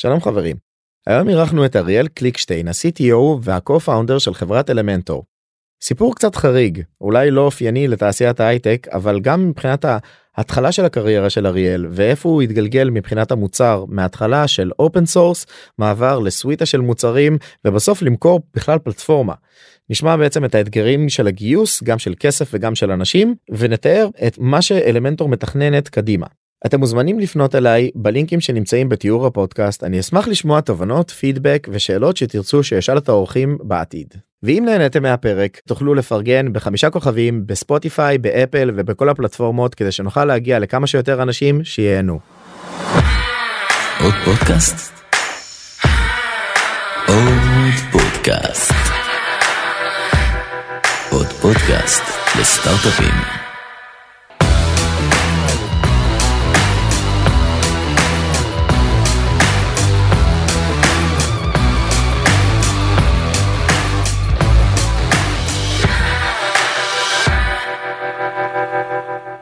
שלום חברים. היום אירחנו את אריאל קליקשטיין, ה-CTO וה-co-founder של חברת אלמנטור. סיפור קצת חריג, אולי לא אופייני לתעשיית ההייטק, אבל גם מבחינת ההתחלה של הקריירה של אריאל ואיפה הוא התגלגל מבחינת המוצר מההתחלה של open source, מעבר לסוויטה של מוצרים ובסוף למכור בכלל פלטפורמה. נשמע בעצם את האתגרים של הגיוס, גם של כסף וגם של אנשים, ונתאר את מה שאלמנטור מתכננת קדימה. אתם מוזמנים לפנות אליי בלינקים שנמצאים בתיאור הפודקאסט אני אשמח לשמוע תובנות פידבק ושאלות שתרצו שאשאל את האורחים בעתיד. ואם נהניתם מהפרק תוכלו לפרגן בחמישה כוכבים בספוטיפיי באפל ובכל הפלטפורמות כדי שנוכל להגיע לכמה שיותר אנשים שיהנו. עוד פודקאסט? עוד פודקאסט. עוד פודקאסט לסטארט-אפים.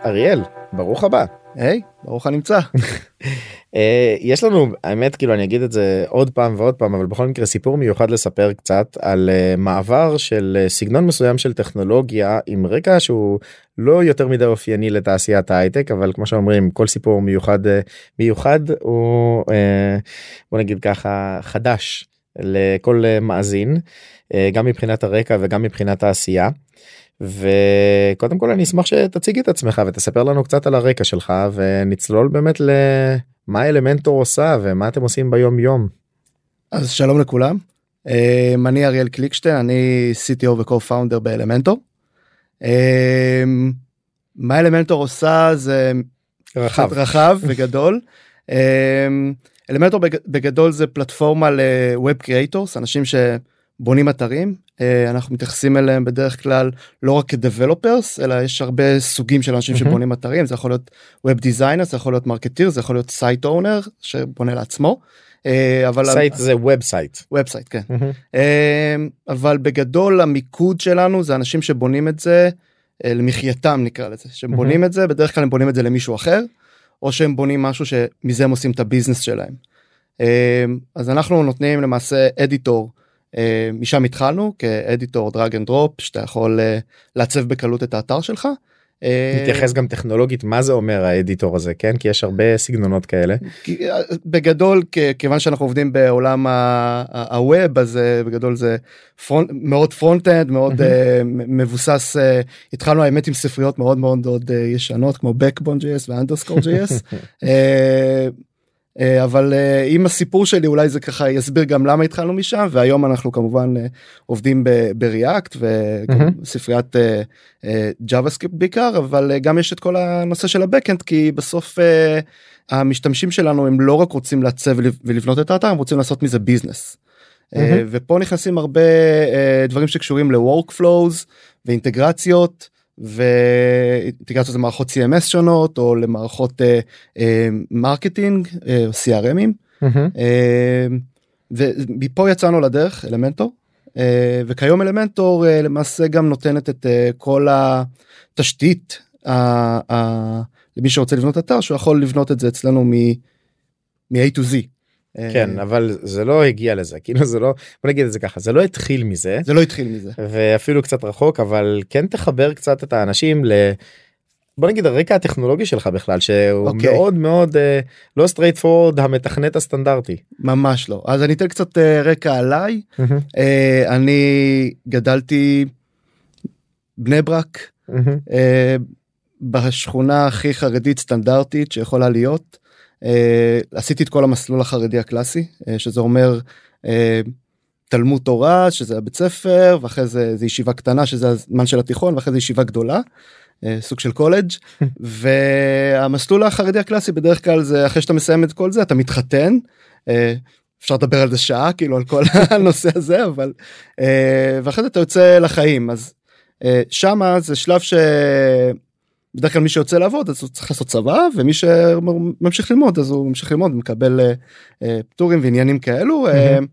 אריאל, ברוך הבא. היי, ברוך הנמצא. אה, יש לנו האמת כאילו אני אגיד את זה עוד פעם ועוד פעם אבל בכל מקרה סיפור מיוחד לספר קצת על uh, מעבר של uh, סגנון מסוים של טכנולוגיה עם רקע שהוא לא יותר מדי אופייני לתעשיית ההייטק אבל כמו שאומרים כל סיפור מיוחד מיוחד הוא בוא נגיד ככה חדש לכל מאזין גם מבחינת הרקע וגם מבחינת העשייה. וקודם כל אני אשמח שתציג את עצמך ותספר לנו קצת על הרקע שלך ונצלול באמת למה אלמנטור עושה ומה אתם עושים ביום יום. אז שלום לכולם אמ, אני אריאל קליקשטיין אני CTO ו-co-founder באלמנטור. אמ, מה אלמנטור עושה זה רחב רחב וגדול. אמ, אלמנטור בגדול זה פלטפורמה ל-Web Creators אנשים ש... בונים אתרים אה, אנחנו מתייחסים אליהם בדרך כלל לא רק כ-developers אלא יש הרבה סוגים של אנשים mm-hmm. שבונים אתרים זה יכול להיות Web Designer זה יכול להיות marketer זה יכול להיות site owner שבונה לעצמו. אה, אבל site זה website website כן mm-hmm. אבל בגדול המיקוד שלנו זה אנשים שבונים את זה למחייתם נקרא לזה שהם mm-hmm. בונים את זה בדרך כלל הם בונים את זה למישהו אחר או שהם בונים משהו שמזה הם עושים את ה-business שלהם. אז אנחנו נותנים למעשה editor. אה, משם התחלנו כאדיטור דרג אנד דרופ שאתה יכול אה, לעצב בקלות את האתר שלך. אה, נתייחס גם טכנולוגית מה זה אומר ה-editor הזה כן כי יש הרבה סגנונות כאלה. בגדול כיוון שאנחנו עובדים בעולם ה-web אז בגדול זה front מאוד front end מאוד מבוסס התחלנו האמת עם ספריות מאוד מאוד ישנות כמו Backbone JS ו-Underscore JS אה, אבל אה, עם הסיפור שלי אולי זה ככה יסביר גם למה התחלנו משם והיום אנחנו כמובן אה, עובדים ב-React וספריית JavaScript בעיקר אבל גם יש את כל הנושא של ה-backend כי בסוף המשתמשים שלנו הם לא רק רוצים לעצב ולבנות את האתר הם רוצים לעשות מזה business. Mm-hmm. ופה נכנסים הרבה דברים שקשורים ל-workflows ואינטגרציות. ואינטגרציות למערכות CMS שונות או למערכות marketing uh, uh, או CRM ים mm-hmm. uh, ומפה יצאנו לדרך אלמנטור uh, וכיום אלמנטור uh, למעשה גם נותנת את uh, כל התשתית uh, uh, למי שרוצה לבנות אתר שהוא יכול לבנות את זה אצלנו מ-A to Z. כן אבל זה לא הגיע לזה כאילו זה לא בוא נגיד את זה ככה זה לא התחיל מזה זה לא התחיל מזה ואפילו קצת רחוק אבל כן תחבר קצת את האנשים ל... בוא נגיד הרקע הטכנולוגי שלך בכלל שהוא okay. אוקיי. מאוד מאוד uh, לא straightforward המתכנת הסטנדרטי ממש לא אז אני אתן קצת uh, רקע עליי mm-hmm. uh, אני גדלתי בני ברק mm-hmm. uh, בשכונה הכי חרדית סטנדרטית שיכולה להיות. אה, עשיתי את כל המסלול החרדי הקלאסי אה, שזה אומר אה, תלמוד תורה שזה הבית ספר ואחרי זה זה ישיבה קטנה שזה הזמן של התיכון ואחרי זה ישיבה גדולה. סוג של קולג' והמסלול החרדי הקלאסי בדרך כלל זה אחרי שאתה מסיים את כל זה אתה מתחתן. אפשר לדבר על זה שעה כאילו על כל הנושא הזה אבל ואחרי זה אתה יוצא לחיים אז שמה זה שלב ש... בדרך כלל מי שיוצא לעבוד אז הוא צריך לעשות צבא ומי שממשיך ללמוד אז הוא ממשיך ללמוד מקבל uh, uh, פטורים ועניינים כאלו mm-hmm. uh,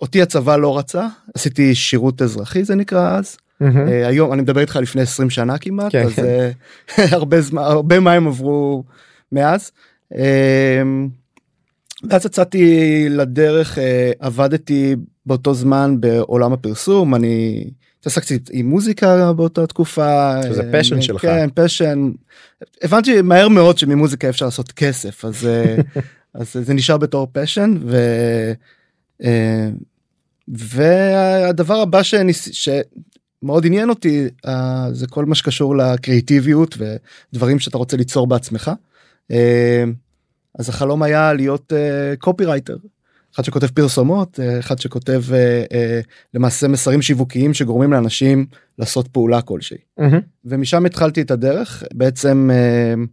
אותי הצבא לא רצה עשיתי שירות אזרחי זה נקרא אז mm-hmm. uh, היום אני מדבר איתך לפני 20 שנה כמעט כן, אז כן. Uh, הרבה זמן הרבה מים עברו מאז. Uh, ואז יצאתי לדרך אה, עבדתי באותו זמן בעולם הפרסום אני התעסקתי עם מוזיקה באותה תקופה שזה passion אה, שלך. כן פשן הבנתי מהר מאוד שממוזיקה אפשר לעשות כסף אז אה, אז זה נשאר בתור פשן ו. אה, והדבר הבא שניס... שמאוד עניין אותי זה כל מה שקשור לקריאיטיביות ודברים שאתה רוצה ליצור בעצמך. אז החלום היה להיות קופירייטר. אחד שכותב פרסומות, אה, אחד שכותב אה, אה, למעשה מסרים שיווקיים שגורמים לאנשים לעשות פעולה כלשהי. מהמם. ומשם התחלתי את הדרך בעצם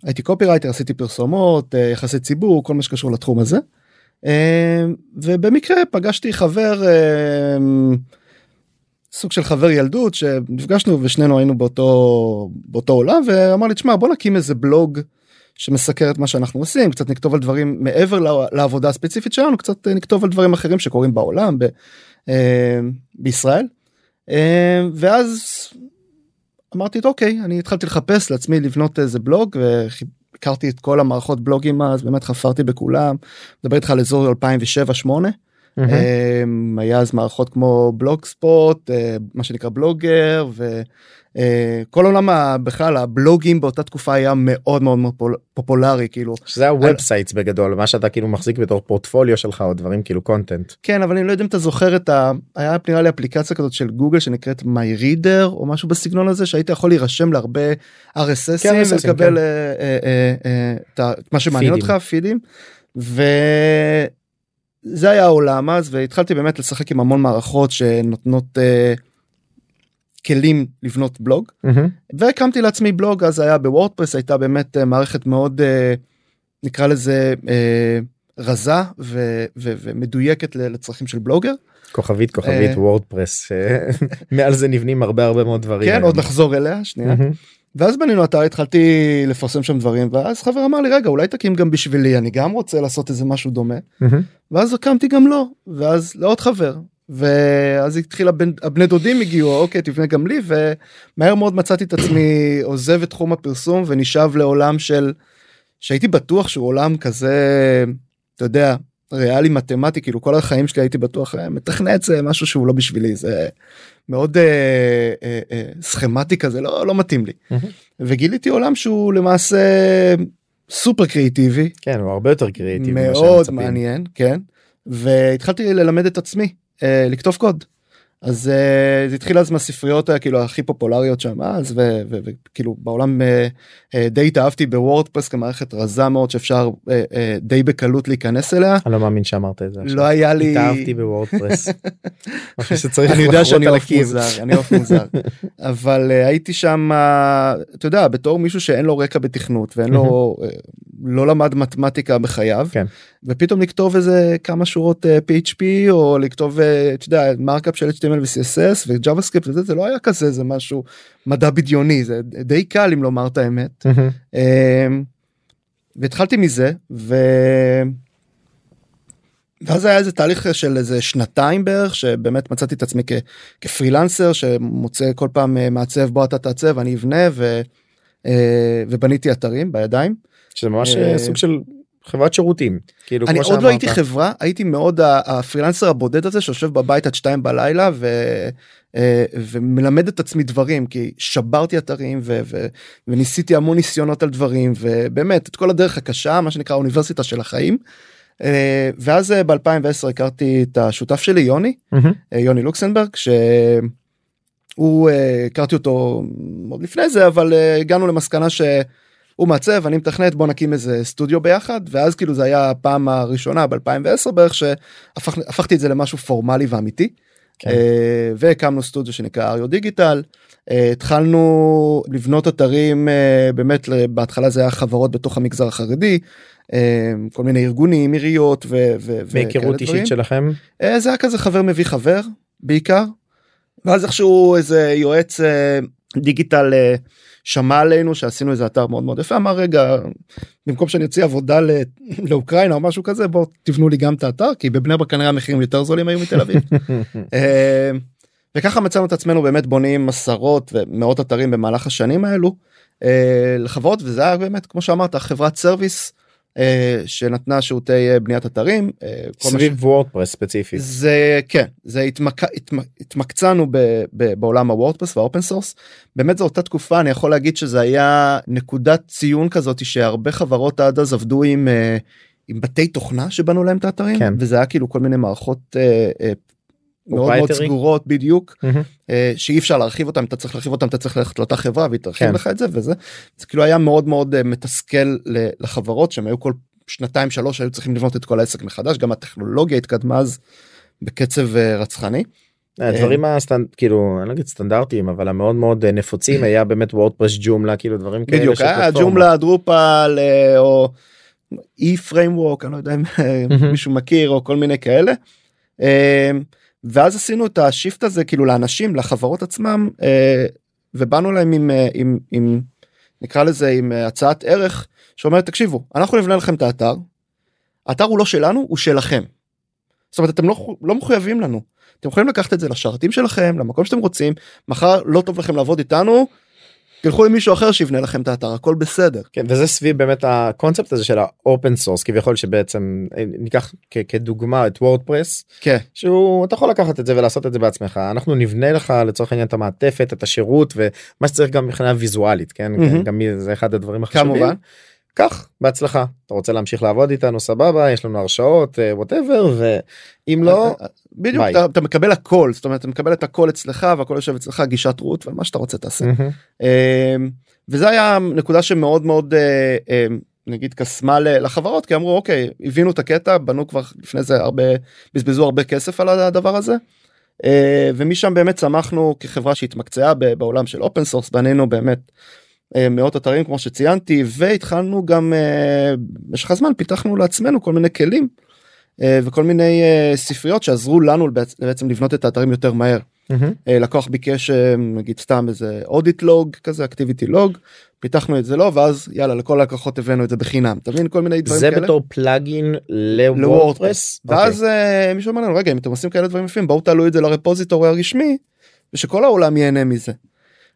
הייתי קופירייטר עשיתי פרסומות יחסי ציבור כל מה שקשור לתחום הזה. ובמקרה פגשתי חבר סוג של חבר ילדות שנפגשנו ושנינו היינו באותו באותו עולם ואמר לי תשמע בוא נקים איזה בלוג שמסקר את מה שאנחנו עושים קצת נכתוב על דברים מעבר לעבודה הספציפית שלנו קצת אה, נכתוב על דברים אחרים שקורים בעולם ב, אה, בישראל אה, ואז אמרתי את אוקיי אני התחלתי לחפש לעצמי לבנות איזה בלוג והכרתי את כל המערכות בלוגים אז באמת חפרתי בכולם מדבר איתך על אזור 2007 2008. היה אז מערכות כמו בלוג ספוט אה, מה שנקרא בלוגר וכל עולם ה- בכלל הבלוגים באותה תקופה היה מאוד מאוד מאוד פול- פופולרי כאילו שזה ה-websites בגדול מה שאתה כאילו מחזיק בתור פורטפוליו שלך או דברים כאילו content. כן אבל אני לא יודע אם אתה זוכר את ה... היה נראה לי אפליקציה כזאת של גוגל שנקראת my reader או משהו בסגנון הזה שהיית יכול להירשם להרבה RSS כן, ולקבל כן. אה, אה, אה, אה, את מה שמעניין פידים. אותך פידים. וזה היה העולם אז והתחלתי באמת לשחק עם המון מערכות שנותנות אה, כלים לבנות בלוג מהמם. והקמתי לעצמי בלוג אז היה בוורדפרס הייתה באמת אה, מערכת מאוד אה, נקרא לזה אה, רזה ו- ו- ומדויקת לצרכים של בלוגר כוכבית כוכבית אה. וורדפרס מעל זה נבנים הרבה הרבה מאוד דברים. כן. עוד נחזור אליה שנייה מהמם. ואז בנינו אתר התחלתי לפרסם שם דברים ואז חבר אמר לי רגע אולי תקים גם בשבילי אני גם רוצה לעשות איזה משהו דומה. מהמם. ואז הקמתי גם לו ואז לעוד חבר. ואז התחיל הבן, הבני דודים הגיעו אוקיי תבנה גם לי. ומהר מאוד מצאתי את עצמי עוזב את תחום הפרסום ונשאב לעולם של שהייתי בטוח שהוא עולם כזה אתה יודע ריאלי מתמטי כאילו כל החיים שלי הייתי בטוח "אה, מתכנת זה משהו שהוא לא בשבילי זה מאוד אה, אה, אה, סכמטי כזה לא לא מתאים לי מהמם. וגיליתי עולם שהוא למעשה סופר קריאיטיבי כן הוא הרבה יותר קריאיטיבי. מאוד. מעניין כן והתחלתי ללמד את עצמי אה, לכתוב קוד. אז אה, זה התחיל אז מהספריות אה, כאילו הכי פופולריות שם אז וכאילו בעולם אה, אה, די התאהבתי ב-WordPress כמערכת רזה מאוד שאפשר אה, אה, די בקלות להיכנס אליה. אני לא מאמין שאמרת את זה. עכשיו. לא היה לי התאהבתי ב-WordPress. אני יודע שאני עוף חריג. מוזר אני עוף מוזר אבל אה, הייתי שם אתה יודע בתור מישהו שאין לו רקע בתכנות ואין לו אה, לא למד מתמטיקה בחייו כן. ופתאום לכתוב איזה כמה שורות אה, PHP או לכתוב אה, אתה יודע markup של HTML ו-CSS ו-JavaScript וזה זה לא היה כזה זה משהו מדע בדיוני זה די קל אם לומר את האמת. אמ, והתחלתי מזה ו... ואז היה איזה תהליך של איזה שנתיים בערך שבאמת מצאתי את עצמי כ... כפרילנסר שמוצא כל פעם אה, מעצב בוא אתה תעצב אני אבנה ו... אה, ובניתי אתרים בידיים. שזה ממש אה, סוג של חברת שירותים. כאילו אני עוד לא הייתי. חברה הייתי מאוד הפרילנסר הבודד הזה שיושב בבית עד שתיים בלילה ו... אה, ומלמד את עצמי דברים כי שברתי אתרים ו... ו... וניסיתי המון ניסיונות על דברים ובאמת את כל הדרך הקשה מה שנקרא האוניברסיטה של החיים. אה, ואז ב2010 הכרתי את השותף שלי יוני. אה, יוני לוקסנברג שהוא אה, הכרתי אותו עוד לפני זה אבל אה, הגענו למסקנה שהוא מעצב אני מתכנת בוא נקים איזה סטודיו ביחד ואז כאילו זה היה הפעם הראשונה ב2010 בערך שהפכתי את זה למשהו פורמלי ואמיתי. כן. אה, והקמנו סטודיו שנקרא אריו דיגיטל אה, התחלנו לבנות אתרים אה, באמת בהתחלה זה היה חברות בתוך המגזר החרדי כל מיני ארגונים עיריות ו- ו- מהיכרות וכאלה אישית דברים. שלכם. זה היה כזה חבר מביא חבר בעיקר. ואז איכשהו איזה יועץ דיגיטל שמע עלינו שעשינו איזה אתר מאוד מאוד יפה אמר רגע במקום שאני אוציא עבודה ל- לאוקראינה או משהו כזה בוא תבנו לי גם את האתר כי בבני ברק כנראה המחירים יותר זולים היו מתל אביב. אה, וככה מצאנו את עצמנו באמת בונים עשרות ומאות אתרים במהלך השנים האלו אה, לחברות וזה היה באמת כמו שאמרת חברת service שנתנה שירותי אה, בניית אתרים. אה, סביב וורדפרס ספציפית. זה כן זה התמק... התמ... התמקצענו ב... ב... בעולם הוורדפרס וה open source באמת זו אותה תקופה אני יכול להגיד שזה היה נקודת ציון כזאת שהרבה חברות עד אז עבדו עם, אה, עם בתי תוכנה שבנו להם את האתרים כן. וזה היה כאילו כל מיני מערכות אה, אה, מאוד מאוד. סגורות בדיוק. אה, שאי אפשר להרחיב אותם אתה צריך להרחיב אותם אתה צריך ללכת לאותה חברה והיא תרחיב כן. לך את זה וזה זה כאילו היה מאוד מאוד אה, מתסכל לחברות שהם היו כל שנתיים שלוש היו צריכים לבנות את כל העסק מחדש גם הטכנולוגיה התקדמה אז בקצב אה, רצחני. הדברים ה stand כאילו אני לא אגיד סטנדרטיים אבל המאוד מאוד נפוצים היה באמת וורדפרס ג'ומלה כאילו דברים כאלה. בדיוק היה. ג'ומלה דרופל או אי framework אני לא יודע אם. מישהו מכיר או כל מיני כאלה. ואז עשינו את ה shift הזה כאילו לאנשים לחברות עצמם אה, ובאנו להם עם, אה, עם, עם נקרא לזה עם אה, הצעת ערך שאומרת תקשיבו אנחנו נבנה לכם את האתר. האתר הוא לא שלנו הוא שלכם. זאת אומרת אתם לא, לא מחויבים לנו. אתם יכולים לקחת את זה לשרתים שלכם למקום שאתם רוצים מחר לא טוב לכם לעבוד איתנו תלכו עם מישהו אחר שיבנה לכם את האתר הכל בסדר. כן, וזה סביב באמת הקונספט הזה של ה open source כביכול שבעצם אה, ניקח כ- כדוגמה את וורדפרס כן שהוא אתה יכול לקחת את זה ולעשות את זה בעצמך אנחנו נבנה לך לצורך העניין את המעטפת את השירות ומה שצריך גם מבחינה ויזואלית כן מהמם. גם זה אחד הדברים החשובים. כמובן. קח בהצלחה אתה רוצה להמשיך לעבוד איתנו סבבה יש לנו הרשאות whatever ואם לא בדיוק ביי. אתה, אתה מקבל הכל זאת אומרת אתה מקבל את הכל אצלך והכל יושב אצלך גישת רות ומה שאתה רוצה תעשה. אמ, וזה היה נקודה שמאוד מאוד אה, נגיד קסמה לחברות כי אמרו אוקיי הבינו את הקטע בנו כבר לפני זה הרבה בזבזו הרבה כסף על הדבר הזה. אה, ומשם באמת צמחנו כחברה שהתמקצעה בעולם של open source בנינו באמת אה, מאות אתרים כמו שציינתי והתחלנו גם אה, במשך הזמן פיתחנו לעצמנו כל מיני כלים אה, וכל מיני אה, ספריות שעזרו לנו בעצ- בעצם לבנות את האתרים יותר מהר. אה, לקוח ביקש אה, נגיד סתם איזה audit log כזה activity log פיתחנו את זה לו ואז יאללה לכל הלקוחות הבאנו את זה בחינם תבין כל מיני דברים זה כאלה. בתור plugin לוורדפרס לוורדפרס ואז אה, מישהו אמר לנו רגע אם אתם עושים כאלה דברים יפים בואו תעלו את זה ל repository הרשמי ושכל העולם ייהנה מזה.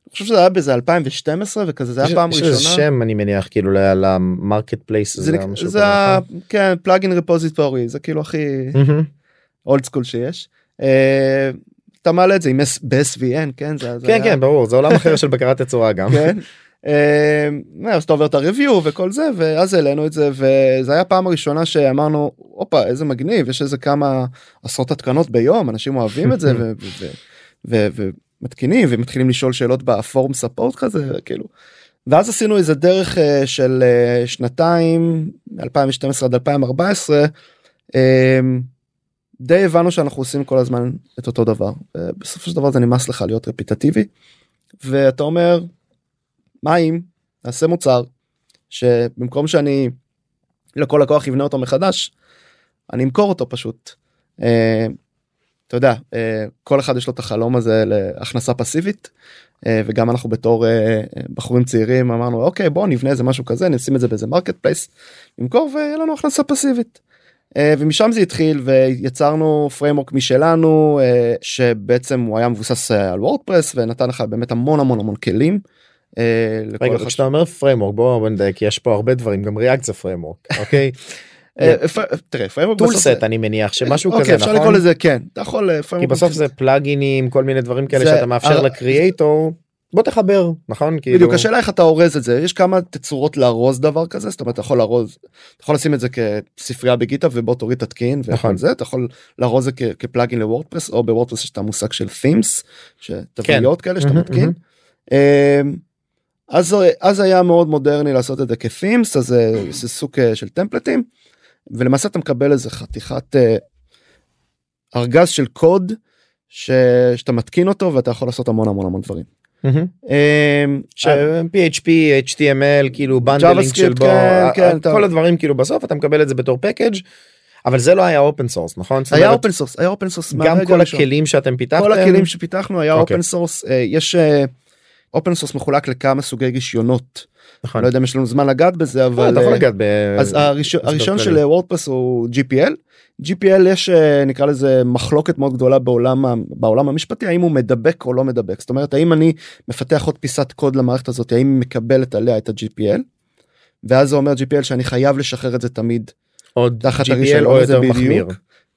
אני חושב שזה היה באיזה 2012 וכזה זה היה פעם יש ראשונה. שם אני מניח כאילו ל marketplace זה, נק... זה ה... כן פלאגין רפוזיטורי זה כאילו הכי אולד סקול שיש. אה, אתה מעלה את זה עם ב-SVN כן זה, כן. כן ברור זה עולם אחר של בקרת תצורה גם. כן. אה, אז אתה עובר את הריוויו וכל זה ואז העלינו את זה וזה היה פעם הראשונה שאמרנו הופה איזה מגניב יש איזה כמה עשרות התקנות ביום אנשים אוהבים את זה ומתקינים ומתחילים לשאול שאלות בפורום ספורט כזה כאילו. ואז עשינו איזה דרך אה, של אה, שנתיים 2012 עד 2014 אה, די הבנו שאנחנו עושים כל הזמן את אותו דבר אה, בסופו של דבר זה נמאס לך להיות רפיטטיבי ואתה אומר מה אם נעשה מוצר שבמקום שאני לכל לקוח יבנה אותו מחדש אני אמכור אותו פשוט. אתה יודע אה, כל אחד יש לו את החלום הזה להכנסה פסיבית אה, וגם אנחנו בתור אה, בחורים צעירים אמרנו אוקיי בוא נבנה איזה משהו כזה נשים את זה באיזה marketplace נמכור ויהיה לנו הכנסה פסיבית. ומשם זה התחיל ויצרנו framework משלנו שבעצם הוא היה מבוסס על וורדפרס ונתן לך באמת המון המון המון כלים. רגע כשאתה אומר framework בוא בוא נדייק יש פה הרבה דברים גם React זה framework אוקיי. אה, תראה framework tool בסוף זה- סט אני מניח שמשהו אוקיי, כזה אפשר לקרוא נכון? לזה כן אתה יכול אה, כי בסוף זה plugin ים כל מיני דברים כאלה שאתה מאפשר אה, ל creator. בוא תחבר נכון? כאילו בדיוק השאלה איך אתה אורז את זה. יש כמה תצורות לארוז דבר כזה זאת אומרת אתה יכול לארוז אתה יכול לשים את זה כספרייה בגיטה ובוא תוריד תתקין נכון. זה. אתה יכול לארוז את זה כפלאגין לוורדפרס או בוורדפרס יש את המושג של themes שתבניות כאלה שאתה מתקין. אמ, אז אז היה מאוד מודרני לעשות את זה כ-themes אז זה סוג אה, של טמפלטים ולמעשה אתה מקבל איזה חתיכת אה, ארגז של קוד ש- שאתה מתקין אותו ואתה יכול לעשות המון המון המון דברים. מהמם. אמ, PHP, HTML, כאילו bundling של בו, כן, כן, כל הדברים כאילו בסוף אתה מקבל את זה בתור package אבל זה לא היה open source נכון? היה open source היה open source גם כל הכלים שאתם פיתחתם כל הכלים שפיתחנו היה אוקיי. open source יש open source מחולק לכמה סוגי רישיונות נכון. לא יודע אם יש לנו זמן לגעת בזה לא, אבל אתה יכול אה, לגעת ב... אז הראשון. של וורדפרס הוא GPL. GPL יש אה, נקרא לזה מחלוקת מאוד גדולה בעולם בעולם המשפטי האם הוא מדבק או לא מדבק זאת אומרת האם אני מפתח עוד פיסת קוד למערכת הזאת האם היא מקבלת עליה את ה-GPL. ואז זה אומר GPL שאני חייב לשחרר את זה תמיד עוד תחת GPL או יותר. מחמיר.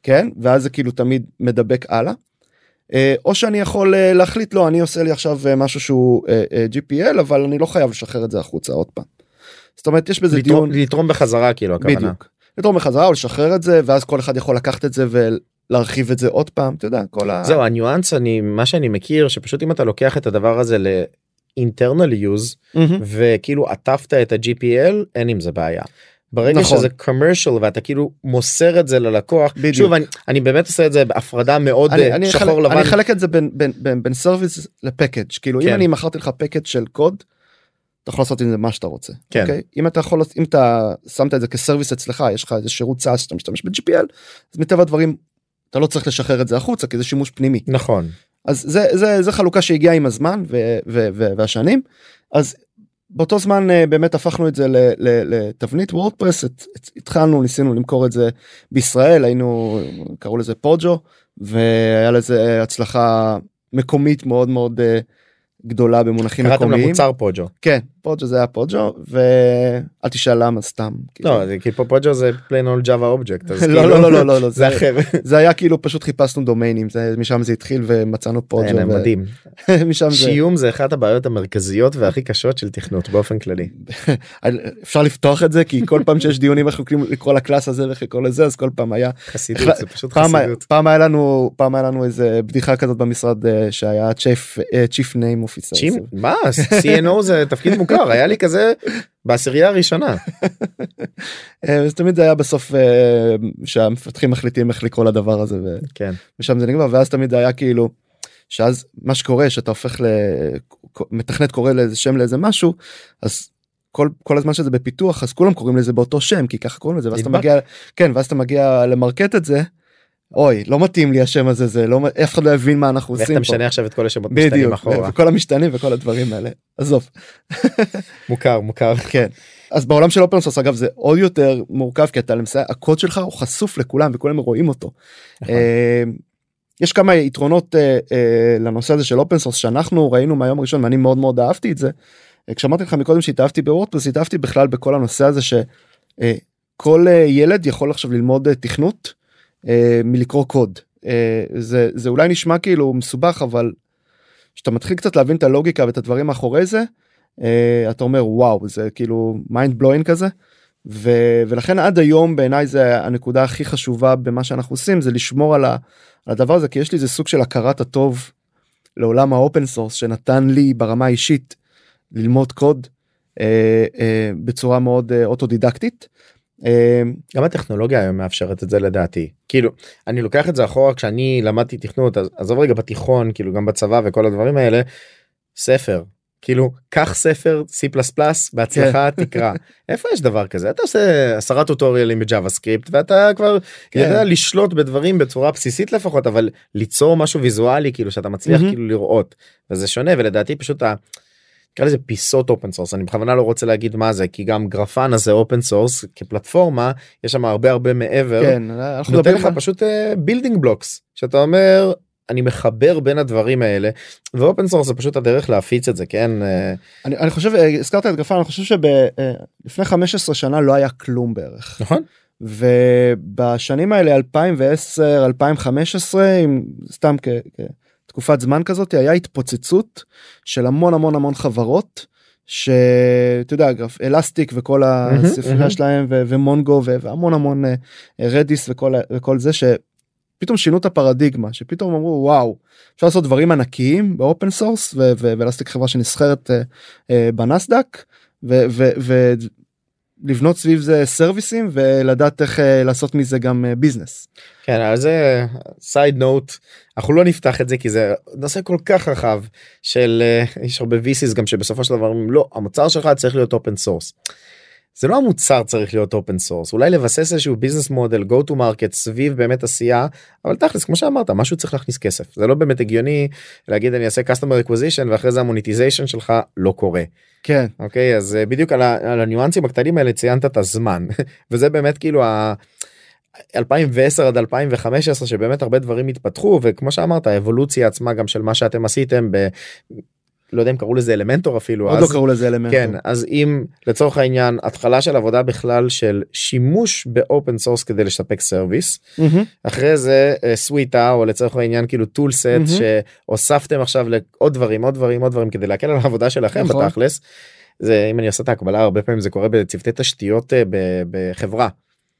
כן ואז זה כאילו תמיד מדבק הלאה. אה, או שאני יכול אה, להחליט לא אני עושה לי עכשיו אה, משהו שהוא GPL אבל אני לא חייב לשחרר את זה החוצה עוד פעם. זאת אומרת יש בזה לתרום- דיון לתרום בחזרה כאילו הכוונה. בדיוק. לתרום בחזרה או לשחרר את זה ואז כל אחד יכול לקחת את זה ולהרחיב את זה עוד פעם אתה יודע כל ה... זהו הניואנס אני מה שאני מכיר שפשוט אם אתה לוקח את הדבר הזה ל-internal use מהמם. וכאילו עטפת את ה-GPL אין עם זה בעיה. ברגע נכון. שזה commercial ואתה כאילו מוסר את זה ללקוח בדיוק. שוב אני, אני באמת עושה את זה בהפרדה מאוד אני, אה, אני, שחור אחלק, לבן אני אחלק את זה בין, בין, בין, בין service ל package כאילו כן. אם אני מכרתי לך package של קוד. אתה יכול לעשות עם זה מה שאתה רוצה. כן. אוקיי? אם אתה יכול אם אתה שמת את זה כ service אצלך יש לך איזה שירות SaaS שאתה משתמש ב-GPL אז מטבע הדברים אתה לא צריך לשחרר את זה החוצה כי זה שימוש פנימי. נכון אז זה זה זה חלוקה שהגיעה עם הזמן ו, ו, ו, והשנים אז באותו זמן אה, באמת הפכנו את זה לתבנית וורדפרס התחלנו ניסינו למכור את זה בישראל היינו קראו לזה פוג'ו והיה לזה הצלחה מקומית מאוד מאוד אה, גדולה במונחים קראתם מקומיים. למוצר פוג'ו. כן פוג'ו זה היה פוג'ו ואל תשאל למה סתם כאילו. לא זה כי פה פוג'ו זה plain old java object אז לא, כאילו, לא לא לא לא לא זה אחר. זה היה כאילו פשוט חיפשנו דומיינים זה משם זה התחיל ומצאנו פוג'ו ו- מדהים. משם זה שיום זה אחת הבעיות המרכזיות והכי קשות של תכנות באופן כללי. אפשר לפתוח את זה כי כל פעם שיש דיונים איך הולכים לקרוא לקלאס הזה ואיך לקרוא לזה אז כל פעם היה חסידות זה פשוט חסידות. פעם היה לנו פעם היה לנו איזה בדיחה כזאת במשרד אה, שהיה צ'יף צ'יף ניים אופיסר מה? CNO זה תפקיד מוכר היה לי כזה בעשירייה הראשונה אה, אז תמיד זה היה בסוף אה, שהמפתחים מחליטים איך לקרוא לדבר הזה ו- כן ושם זה נגמר ואז תמיד היה כאילו שאז מה שקורה שאתה הופך למתכנת קורא לאיזה שם לאיזה משהו אז. כל כל הזמן שזה בפיתוח אז כולם קוראים לזה באותו שם כי ככה קוראים לזה ואז אתה. מגיע כן ואז אתה מגיע ל market את זה. אוי לא מתאים לי השם הזה זה לא אף אחד לא יבין מה אנחנו עושים אתה פה. משנה עכשיו את כל השמות משתנים בדיוק אחורה וכל המשתנים וכל הדברים האלה עזוב מוכר מוכר כן אז בעולם של open source אגב זה עוד יותר מורכב כי אתה למעשה הקוד שלך הוא חשוף לכולם וכולם רואים אותו. נכון. אה, יש כמה יתרונות אה, אה, לנושא הזה של open source שאנחנו ראינו מהיום הראשון ואני מאוד מאוד אהבתי את זה. אה, כשאמרתי לך מקודם שהתאהבתי בוורדפרס התאהבתי בכלל בכל הנושא הזה שכל ילד יכול עכשיו ללמוד אה, תכנות אה, מלקרוא קוד. אה, זה זה אולי נשמע כאילו מסובך אבל כשאתה מתחיל קצת להבין את הלוגיקה ואת הדברים מאחורי זה אה, אתה אומר וואו זה כאילו mind blowing כזה. ו- ולכן עד היום בעיניי זה הנקודה הכי חשובה במה שאנחנו עושים זה לשמור על, ה- על הדבר הזה כי יש לי איזה סוג של הכרת הטוב לעולם ה open source שנתן לי ברמה האישית ללמוד קוד אה, אה, בצורה מאוד אה, אוטודידקטית. אה, גם הטכנולוגיה היום מאפשרת את זה לדעתי כאילו אני לוקח את זה אחורה כשאני למדתי תכנות אז עזוב רגע בתיכון כאילו גם בצבא וכל הדברים האלה ספר כאילו קח ספר C++ בהצלחה תקרא איפה יש דבר כזה אתה עושה עשרה tutorial ים ב JavaScript ואתה כבר כן. יודע לשלוט בדברים בצורה בסיסית לפחות אבל ליצור משהו ויזואלי כאילו שאתה מצליח. כאילו לראות וזה שונה ולדעתי פשוט. ה... נקרא לזה פיסות open source אני בכוונה לא רוצה להגיד מה זה כי גם גרפנה זה open source כפלטפורמה יש שם הרבה הרבה מעבר כן אנחנו נותן לך על- פשוט building blocks שאתה אומר אני מחבר בין הדברים האלה ו open source זה פשוט הדרך להפיץ את זה כן? אה, אני, אני חושב אה, הזכרת את גרפנה אני חושב שלפני 15 שנה לא היה כלום בערך. נכון. ובשנים האלה 2010 2015 עם סתם כ- כתקופת זמן כזאת היה התפוצצות של המון המון המון חברות שאתה יודע גרפנה אלסטיק וכל. הספרייה שלהם ומונגו והמון המון אה, רדיס וכל וכל זה שפתאום שינו את הפרדיגמה שפתאום אמרו וואו אפשר לעשות דברים ענקיים ב open source ואלסטיק חברה שנסחרת אה, אה, בנסדק. לבנות סביב זה סרוויסים ולדעת איך אה, לעשות מזה גם אה, ביזנס. כן אז זה side note אנחנו לא נפתח את זה כי זה נושא כל כך רחב של אה, יש הרבה VCs גם שבסופו של דבר לא המוצר שלך צריך להיות open source. זה לא המוצר צריך להיות open source אולי לבסס איזשהו business model go to market סביב באמת עשייה אבל תכלס כמו שאמרת משהו צריך להכניס כסף. זה לא באמת הגיוני להגיד אני אעשה customer acquisition ואחרי זה ה monetization שלך לא קורה. כן. אוקיי? אז אה, בדיוק על, ה, על הניואנסים הקטנים האלה ציינת את הזמן. וזה באמת כאילו ה... 2010 עד 2015 שבאמת הרבה דברים התפתחו וכמו שאמרת האבולוציה עצמה גם של מה שאתם עשיתם ב... לא יודע אם קראו לזה אלמנטור אפילו עוד אז. לא קראו לזה אלמנטור. כן אז אם לצורך העניין התחלה של עבודה בכלל של שימוש ב open source כדי לספק service מהמם. אחרי זה אה, סוויטה או לצורך העניין כאילו tool set מהמם. שהוספתם עכשיו לעוד דברים עוד דברים עוד דברים כדי להקל על העבודה שלכם נכון. בתכלס. זה אם אני עושה את ההקבלה הרבה פעמים זה קורה בצוותי תשתיות אה, ב- בחברה.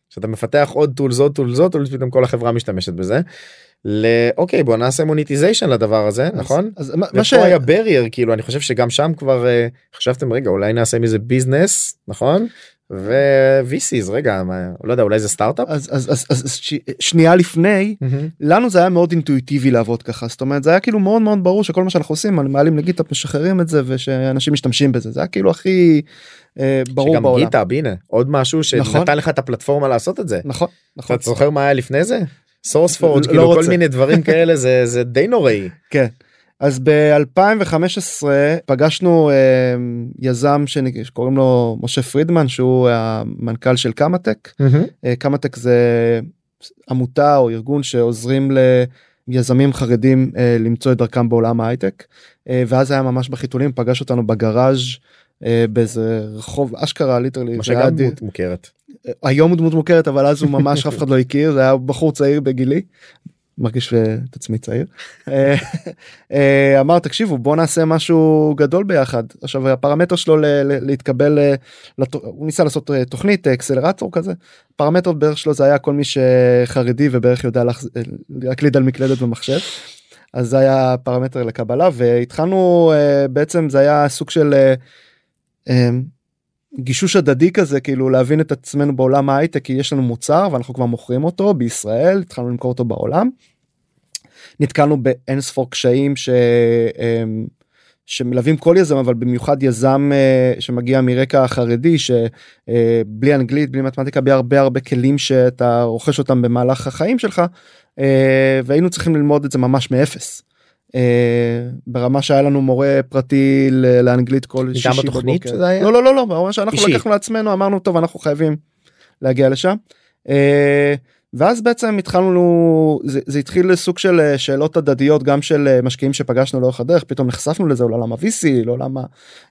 שאתה מפתח עוד tools עוד tools עוד tools פתאום כל החברה משתמשת בזה. לאוקיי בוא נעשה monetization לדבר הזה אז- נכון. אז מה- מה ש... היה ברייר כאילו אני חושב שגם שם כבר אה, חשבתם רגע אולי נעשה מזה ביזנס נכון ו-VCs רגע מה, לא יודע אולי זה סטארט-אפ. אז אז אז אז ש- שנייה לפני מהמם. לנו זה היה מאוד אינטואיטיבי לעבוד ככה זאת אומרת זה היה כאילו מאוד מאוד ברור שכל מה שאנחנו עושים מעלים לגיטאפ משחררים את זה ושאנשים משתמשים בזה זה היה כאילו הכי אה, ברור שגם בעולם. גיטהאב הנה עוד משהו נכון. שנתן לך את הפלטפורמה לעשות את זה. נכון נכון אתה זוכר מה היה לפני זה? סורספורג' כאילו כל. מיני דברים כאלה זה זה די נוראי. כן. אז ב-2015 פגשנו אה, יזם שקוראים לו משה פרידמן שהוא המנכ"ל של קמאטק. אה, קמאטק זה עמותה או ארגון שעוזרים ליזמים חרדים אה, למצוא את דרכם בעולם ההייטק. אה, ואז היה ממש בחיתולים פגש אותנו בגראז' באיזה רחוב אשכרה literally. מה שגם דמות מוכרת. היום הוא דמות מוכרת אבל אז הוא ממש אף אחד לא הכיר זה היה בחור צעיר בגילי. מרגיש אה, את עצמי צעיר. אה, אה, אמר תקשיבו בוא נעשה משהו גדול ביחד עכשיו הפרמטר שלו להתקבל אה, הוא ניסה לעשות אה, תוכנית אה, אקסלרטור כזה פרמטר בערך שלו זה היה כל מי שחרדי ובערך יודע אה, להקליד על מקלדת במחשב. אז זה היה פרמטר לקבלה והתחלנו אה, בעצם זה היה סוג של אה, אה, גישוש הדדי כזה כאילו להבין את עצמנו בעולם ההייטק כי יש לנו מוצר ואנחנו כבר מוכרים אותו בישראל התחלנו למכור אותו בעולם. נתקלנו באין ספור קשיים ש... אמ, שמלווים כל יזם אבל במיוחד יזם אה, שמגיע מרקע חרדי שבלי אנגלית בלי מתמטיקה בלי הרבה הרבה כלים שאתה רוכש אותם במהלך החיים שלך אה, והיינו צריכים ללמוד את זה ממש מאפס. אה, ברמה שהיה לנו מורה פרטי לאנגלית כל שישי בבוקר. שזה היה? לא לא לא לא ברמה שאנחנו אישי. לקחנו לעצמנו אמרנו טוב אנחנו חייבים להגיע לשם. אה, ואז בעצם התחלנו זה, זה התחיל לסוג של אה, שאלות הדדיות גם של אה, משקיעים שפגשנו לאורך הדרך פתאום נחשפנו לזה לעולם ה-VC לעולם ה...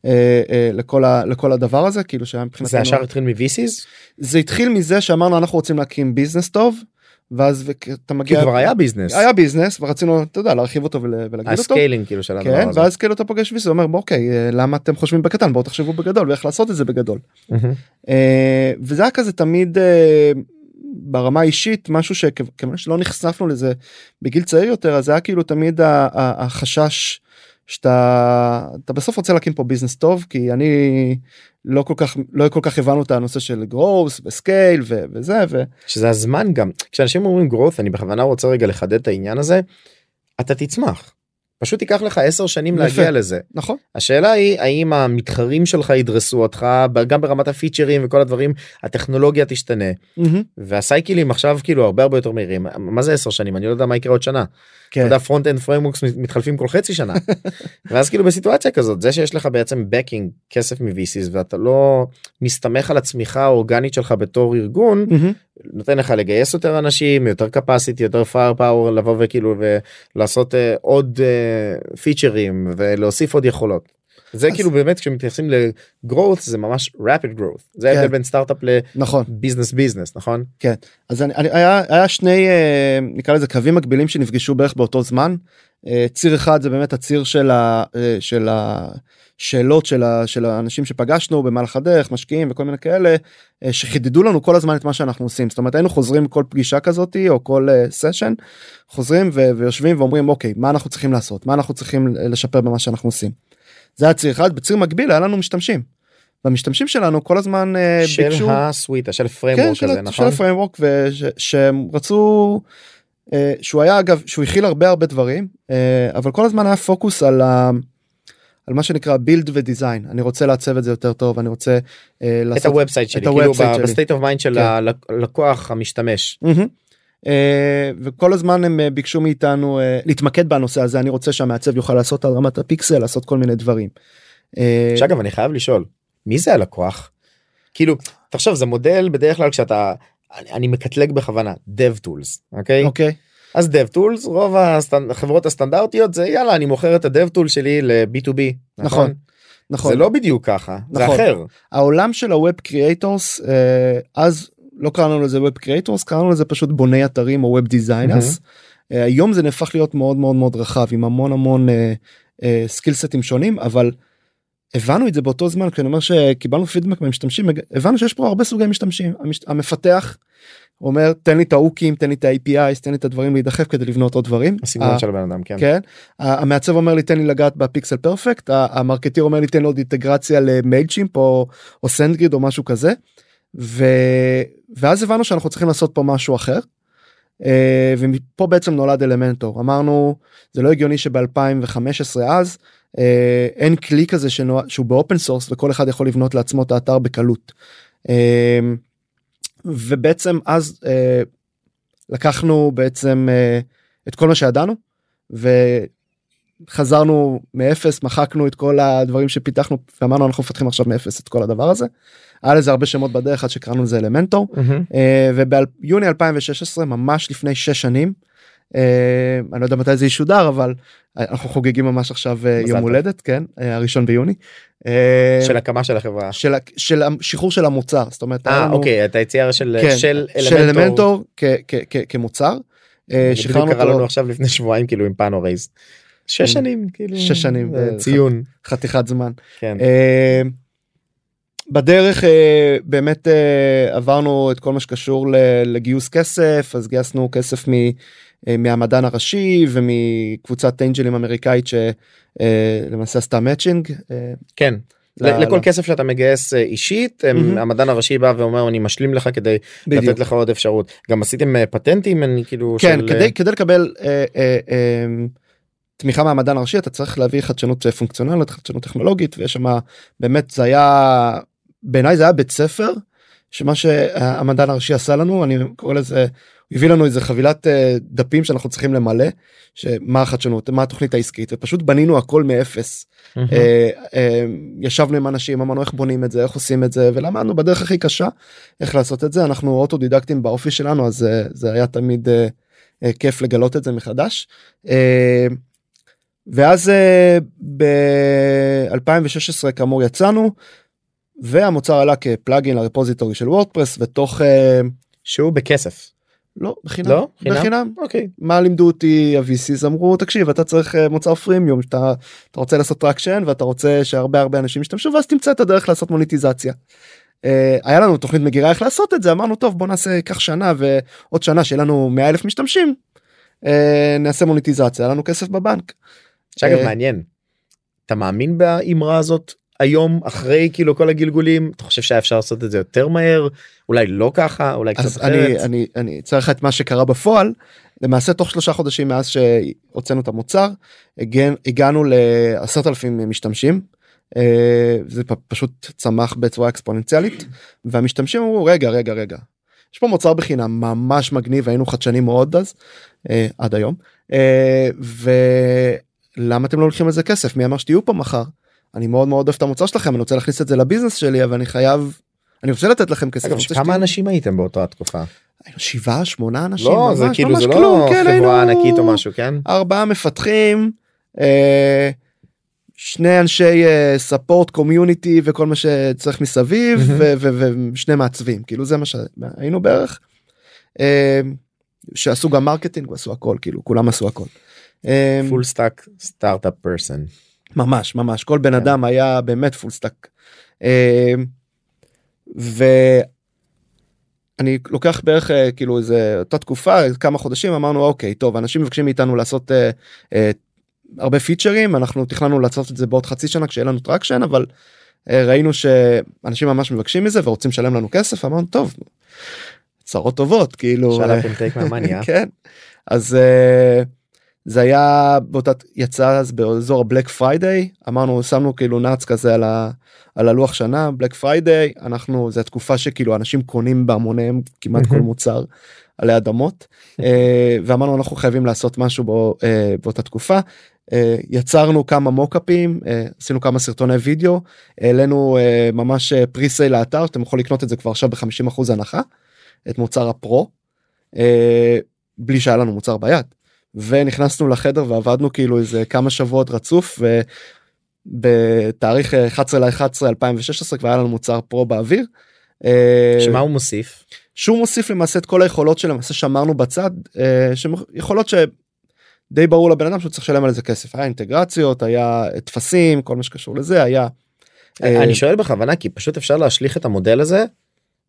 אה, אה, לכל, ה, לכל הדבר הזה כאילו שהיה מבחינתנו זה ישר התחיל מ-VCs? זה התחיל מזה שאמרנו אנחנו רוצים להקים ביזנס טוב ואז אתה כי מגיע כבר היה ביזנס. היה ביזנס ורצינו אתה יודע להרחיב אותו ול, ולהגדיל אותו. ה scaling כאילו של הדבר כן הזה. ואז כאילו אתה פוגש VC זה אומר אוקיי אה, למה אתם חושבים בקטן בואו תחשבו בגדול ואיך לעשות את זה בגדול. אה, וזה היה כזה תמיד אה, ברמה האישית משהו שכיוון שלא נחשפנו לזה בגיל צעיר יותר אז זה היה כאילו תמיד החשש שאתה אתה בסוף רוצה להקים פה ביזנס טוב כי אני לא כל כך לא כל כך הבנו את הנושא של growth ו scale וזה ו... שזה הזמן גם כשאנשים אומרים growth אני בכוונה רוצה רגע לחדד את העניין הזה. אתה תצמח. פשוט ייקח לך 10 שנים יפה. להגיע לזה. נכון השאלה היא האם המתחרים שלך ידרסו אותך גם ברמת הפיצ'רים וכל הדברים הטכנולוגיה תשתנה מהמם. והסייקלים עכשיו כאילו הרבה הרבה יותר מהירים מה זה 10 שנים אני לא יודע מה יקרה עוד שנה. אתה כן יודע front end frameworks מתחלפים כל חצי שנה. ואז כאילו בסיטואציה כזאת זה שיש לך בעצם backing כסף מ-VCs ואתה לא מסתמך על הצמיחה האורגנית שלך בתור ארגון מהמם. נותן לך לגייס יותר אנשים יותר capacity יותר fire power לבוא וכאילו ולעשות אה, עוד אה, פיצ'רים ולהוסיף עוד יכולות. זה אז- כאילו באמת כשמתייחסים ל-growth זה ממש rapid growth זה ההבדל כן. בין סטארט-אפ נכון לביזנס ביזנס נכון? אז אני, אני, היה, היה שני אה, נקרא לזה קווים מקבילים שנפגשו בערך באותו זמן. אה, ציר אחד זה באמת הציר של, ה, אה, של השאלות של, ה, של האנשים שפגשנו במהלך הדרך משקיעים וכל מיני כאלה אה, שחידדו לנו כל הזמן את מה שאנחנו עושים זאת אומרת היינו חוזרים כל פגישה כזאתי או כל סשן חוזרים ו, ויושבים ואומרים אוקיי מה אנחנו צריכים לעשות מה אנחנו צריכים לשפר במה שאנחנו עושים. זה היה ציר אחד בציר מקביל היה לנו משתמשים. והמשתמשים שלנו כל הזמן של ביקשו הסוויטה של כן, ה framework של, הזה ה- של נכון? ה framework ושהם רצו שהוא היה אגב שהוא הכיל הרבה הרבה דברים אה, אבל כל הזמן היה פוקוס על, ה, על מה שנקרא build ו design אני רוצה לעצב את זה יותר טוב אני רוצה אה, את לעשות ה website שלי את כאילו שלי. ב state of mind של כן. הלקוח המשתמש. מהמם. אה, וכל הזמן הם אה, ביקשו מאיתנו אה, להתמקד בנושא הזה אני רוצה שהמעצב יוכל לעשות על רמת הפיקסל לעשות כל מיני דברים. אה, שאגב אני חייב לשאול מי זה הלקוח? כאילו תחשוב זה מודל בדרך כלל כשאתה אני, אני מקטלג בכוונה dev tools אוקיי אוקיי אז DevTools רוב החברות הסטנדרטיות זה יאללה אני מוכר את ה-DevTool שלי ל-B2B. נכון. נכון. זה לא בדיוק ככה, זה נכון. אחר. העולם של ה-Web Creators אה, אז לא קראנו לזה Web Creators קראנו לזה פשוט בוני אתרים או Web Designers. אה, היום זה נהפך להיות מאוד מאוד מאוד רחב עם המון המון skill set ים שונים אבל הבנו את זה באותו זמן כשאני אומר שקיבלנו פידבק מהמשתמשים הבנו שיש פה הרבה סוגי משתמשים המפתח אומר תן לי את ה hook ים תן לי את ה-APIs תן לי את הדברים להידחף כדי לבנות עוד דברים. הסגנון של הבן אדם כן. כן. המעצב אומר לי תן לי לגעת ב pixel perfect ה marketer אומר לי תן לי עוד אינטגרציה ל Mailchimp או, או SendGrid או משהו כזה. ו... ואז הבנו שאנחנו צריכים לעשות פה משהו אחר. אה, ומפה בעצם נולד אלמנטור אמרנו זה לא הגיוני שב2015 אז אין כלי כזה שנוע... שהוא ב open source וכל אחד יכול לבנות לעצמו את האתר בקלות. אה, ובעצם אז אה, לקחנו בעצם אה, את כל מה שידענו וחזרנו מאפס מחקנו את כל הדברים שפיתחנו ואמרנו אנחנו מפתחים עכשיו מאפס את כל הדבר הזה. היה לזה הרבה שמות בדרך עד שקראנו לזה אלמנטור מהמם. וביוני 2016 ממש לפני 6 שנים אה, אני לא יודע מתי זה ישודר אבל אנחנו חוגגים ממש עכשיו אה, יום. הולדת כן אה, הראשון ביוני. אה, של הקמה של החברה. של של השחרור של המוצר זאת אומרת אה לנו- אוקיי את היציאה של כן, של של אלמנטור כ- כ- כ- כמוצר. אה, שחררנו בדיוק קרה לנו אותו עכשיו לפני שבועיים כאילו עם פאנו רייז. שש שנים כאילו שש שנים, אה, אה, ציון חתיכת זמן. כן. אה, בדרך אה, באמת אה, עברנו את כל מה שקשור לגיוס כסף אז גייסנו כסף מ, אה, מהמדען הראשי ומקבוצת אנג'לים אמריקאית שלמעשה עשתה מאצ'ינג. אה, כן. ל- לכל כסף שאתה מגייס אה, אישית מהמם. המדען הראשי בא ואומר אני משלים לך כדי בדיוק. לתת לך עוד אפשרות גם עשיתם אה, פטנטים אני כאילו כן של, כדי אה, כדי לקבל אה, אה, אה, תמיכה מהמדען הראשי אתה צריך להביא חדשנות אה, פונקציונלית חדשנות טכנולוגית ויש שם באמת זה היה בעיניי זה היה בית ספר שמה שהמדען הראשי עשה לנו אני קורא לזה הוא הביא לנו איזה חבילת אה, דפים שאנחנו צריכים למלא שמה החדשנות מה התוכנית העסקית ופשוט בנינו הכל מאפס. אה, אה, ישבנו עם אנשים אמרנו איך בונים את זה איך עושים את זה ולמדנו בדרך הכי קשה איך לעשות את זה אנחנו אוטודידקטים באופי שלנו אז אה, זה היה תמיד כיף לגלות את זה מחדש. ואז ב-2016 כאמור יצאנו והמוצר עלה כ plugin ל repository של WordPress ותוך אה, שהוא בכסף. לא בחינם. לא? חינם בחינם? אוקיי. מה לימדו אותי ה-VCs אמרו תקשיב אתה צריך אה, מוצר freemium שאתה אתה רוצה לעשות traction ואתה רוצה שהרבה הרבה אנשים ישתמשו ואז תמצא את הדרך לעשות מוניטיזציה. אה, היה לנו תוכנית מגירה איך לעשות את זה אמרנו טוב בוא נעשה כך שנה ועוד שנה שיהיה לנו 100 אלף משתמשים נעשה מוניטיזציה היה לנו כסף בבנק. שאגב מעניין. אתה מאמין באמרה הזאת היום אחרי כאילו כל הגלגולים אתה חושב שהיה אפשר לעשות את זה יותר מהר? אולי לא ככה? אולי קצת אני אחרת. אני אני אצייר לך את מה שקרה בפועל. למעשה תוך שלושה חודשים מאז שהוצאנו את המוצר הגן, הגענו לעשרת אלפים משתמשים. אה, זה פשוט צמח בצורה אקספוננציאלית. והמשתמשים אמרו רגע רגע רגע. יש פה מוצר בחינם ממש מגניב היינו חדשנים מאוד אז אה, עד היום. אה, ולמה אתם לא לוקחים על זה כסף? מי אמר שתהיו פה מחר אני מאוד מאוד אוהב את המוצר שלכם אני רוצה להכניס את זה לביזנס שלי אבל אני חייב אני רוצה לתת לכם כסף. אגב כמה אנשים הייתם באותה תקופה? היינו שבעה שמונה אנשים לא זה ממש, כאילו ממש זה כלום, לא כן, חברה היינו ענקית או משהו כן? ארבעה מפתחים אה, שני אנשי ספורט קומיוניטי וכל מה שצריך מסביב ושני מעצבים כאילו זה מה שהיינו בערך. אה, שעשו גם marketing ועשו הכל כאילו כולם עשו הכל. אה, full stack startup person. ממש ממש כל בן כן. אדם היה באמת full stack. ואני לוקח בערך אה, כאילו איזה אותה תקופה כמה חודשים אמרנו אוקיי טוב אנשים מבקשים מאיתנו לעשות אה, אה, הרבה פיצ'רים אנחנו תכננו לעשות את זה בעוד חצי שנה כשיהיה לנו traction אבל אה, ראינו שאנשים ממש מבקשים מזה ורוצים לשלם לנו כסף אמרנו טוב. צרות טובות כאילו אה. כן אז אה, זה היה באותה יצא אז באזור ה Black Friday אמרנו שמנו כאילו נעץ כזה על, ה, על הלוח שנה Black Friday אנחנו זה התקופה שכאילו אנשים קונים בהמוניהם כמעט כל. מוצר עלי אדמות אה, ואמרנו אנחנו חייבים לעשות משהו בו, אה, באותה תקופה. אה, יצרנו כמה מוקאפים עשינו כמה סרטוני וידאו העלינו ממש פריסי לאתר אתם יכולים לקנות את זה כבר עכשיו ב-50% הנחה את מוצר הפרו. בלי שהיה לנו מוצר ביד. ונכנסנו לחדר ועבדנו כאילו איזה כמה שבועות רצוף ובתאריך 11 ל-11 2016 כבר היה לנו מוצר פרו באוויר. אה, שמה הוא מוסיף? שהוא מוסיף למעשה את כל היכולות שלמעשה שמרנו בצד אה, יכולות שדי ברור לבן אדם שהוא צריך לשלם על זה כסף היה אינטגרציות היה טפסים כל מה שקשור לזה היה. אני אה, שואל בכוונה כי פשוט אפשר להשליך את המודל הזה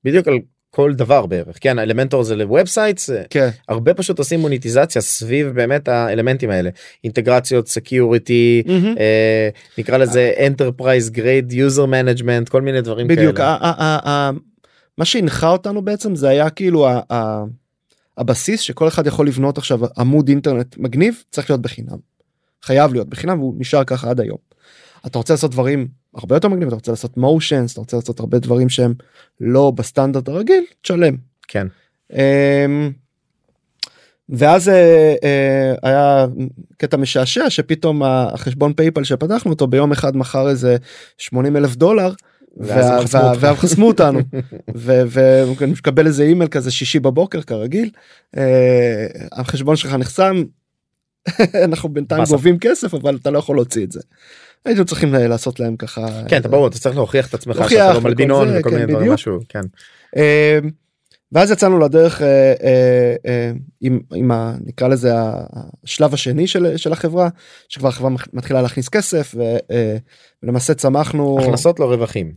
בדיוק על כל דבר בערך כן אלמנטור זה ל websites כן. הרבה פשוט עושים מוניטיזציה סביב באמת האלמנטים האלה אינטגרציות security מהמם. אה, נקרא לזה enterprise grade user management כל מיני דברים בדיוק כאלה. ה- מה שהנחה אותנו בעצם זה היה כאילו ה- ה- הבסיס שכל אחד יכול לבנות עכשיו עמוד אינטרנט מגניב צריך להיות בחינם. חייב להיות בחינם והוא נשאר ככה עד היום. אתה רוצה לעשות דברים הרבה יותר מגניבים אתה רוצה לעשות motions אתה רוצה לעשות הרבה דברים שהם לא בסטנדרט הרגיל תשלם. כן אמ, ואז אה, אה, היה קטע משעשע שפתאום החשבון PayPal שפתחנו אותו ביום אחד מכר איזה 80 אלף דולר. ואז חסמו אותנו ואני מקבל איזה אימייל כזה שישי בבוקר כרגיל אה, החשבון שלך נחסם אנחנו בינתיים. גובים כסף אבל אתה לא יכול להוציא את זה. היינו צריכים אה, לעשות להם ככה כן אתה ברור אתה צריך להוכיח את עצמך שאתה לא מלבינון וכל כן, מיני דברים. משהו כן אה, ואז יצאנו לדרך אה, אה, אה, עם, עם ה, נקרא לזה השלב השני של, של החברה שכבר החברה מתחילה להכניס כסף אה, ולמעשה צמחנו הכנסות לא רווחים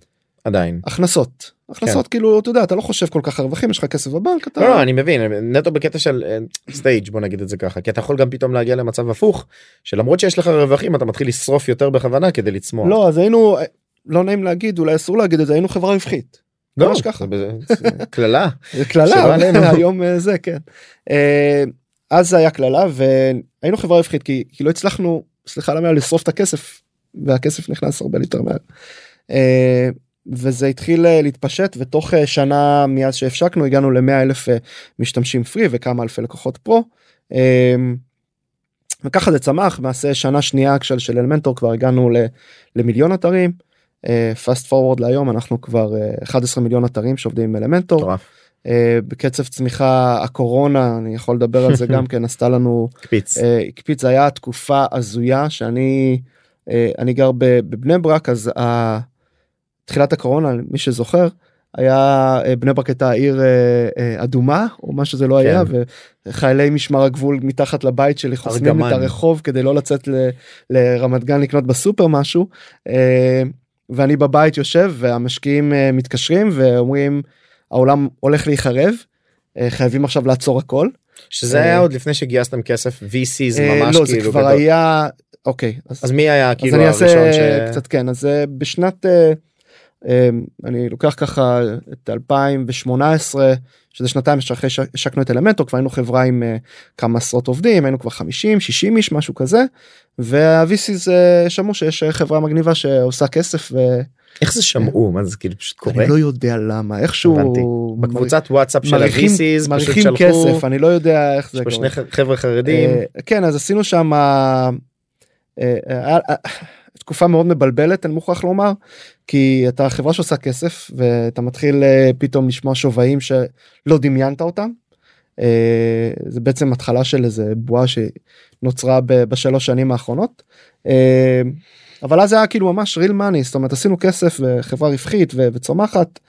עדיין. הכנסות הכנסות כאילו אתה יודע אתה לא חושב כל כך על רווחים יש לך כסף בבנק אתה לא, לא אני מבין נטו בקטע של סטייג' בוא נגיד את זה ככה כי אתה יכול גם פתאום להגיע למצב הפוך שלמרות שיש לך רווחים אתה מתחיל לשרוף יותר בכוונה כדי לצמוח. לא אז היינו לא נעים להגיד אולי אסור להגיד את זה היינו חברה רווחית. לא, ממש ככה. קללה. קללה. היום אה, זה כן. אה, אז זה היה קללה והיינו חברה רווחית כי, כי לא הצלחנו סליחה על המילה לשרוף את הכסף והכסף נכנס הרבה יותר מהר. וזה התחיל אה, להתפשט ותוך אה, שנה מאז שהפשקנו הגענו ל-100 אלף אה, משתמשים פרי וכמה אלפי לקוחות פרו. אה, וככה זה צמח למעשה שנה שנייה של, של אלמנטור כבר הגענו ל, למיליון אתרים. פאסט פורוורד להיום אנחנו כבר אה, 11 מיליון אתרים שעובדים עם אלמנטור. בקצב צמיחה הקורונה אני יכול לדבר על זה גם כן עשתה לנו קפיץ. הקפיץ זה היה תקופה הזויה שאני אני גר בבני ברק אז תחילת הקורונה מי שזוכר היה אה, בני ברק הייתה עיר אה, אה, אדומה או מה שזה לא היה וחיילי משמר הגבול מתחת לבית שלי חוסמים את. הרחוב כדי לא לצאת ל- לרמת גן לקנות בסופר משהו ואני בבית יושב והמשקיעים מתקשרים ואומרים העולם הולך להיחרב חייבים עכשיו לעצור הכל. שזה היה עוד לפני שגייסתם כסף VCs ממש לא זה כאילו כבר גדול. היה אוקיי אז מי היה אז כאילו אני הראשון אעשה ש... קצת כן אז בשנת אני לוקח ככה את 2018 שזה שנתיים אחרי שהשקנו את אלמנטו כבר היינו חברה עם אה, כמה עשרות עובדים היינו כבר 50 60 איש משהו כזה וה-VCs שמעו שיש אה, חברה מגניבה שעושה כסף איך זה שמעו מה זה כאילו פשוט קורה ואני לא יודע למה איכשהו הבנתי. בקבוצת וואטסאפ של ה-VCs פשוט מריחים כסף אני לא יודע איך זה קורה. שני חבר'ה חרדים אה, כן אז עשינו שם תקופה מאוד מבלבלת אני מוכרח לומר כי אתה חברה שעושה כסף ואתה מתחיל אה, פתאום לשמוע שווים שלא דמיינת אותם. אה, זה בעצם התחלה של איזה בועה שנוצרה בשלוש שנים האחרונות. אה, אבל אז זה היה כאילו ממש real money זאת אומרת עשינו כסף וחברה רווחית ו- וצומחת.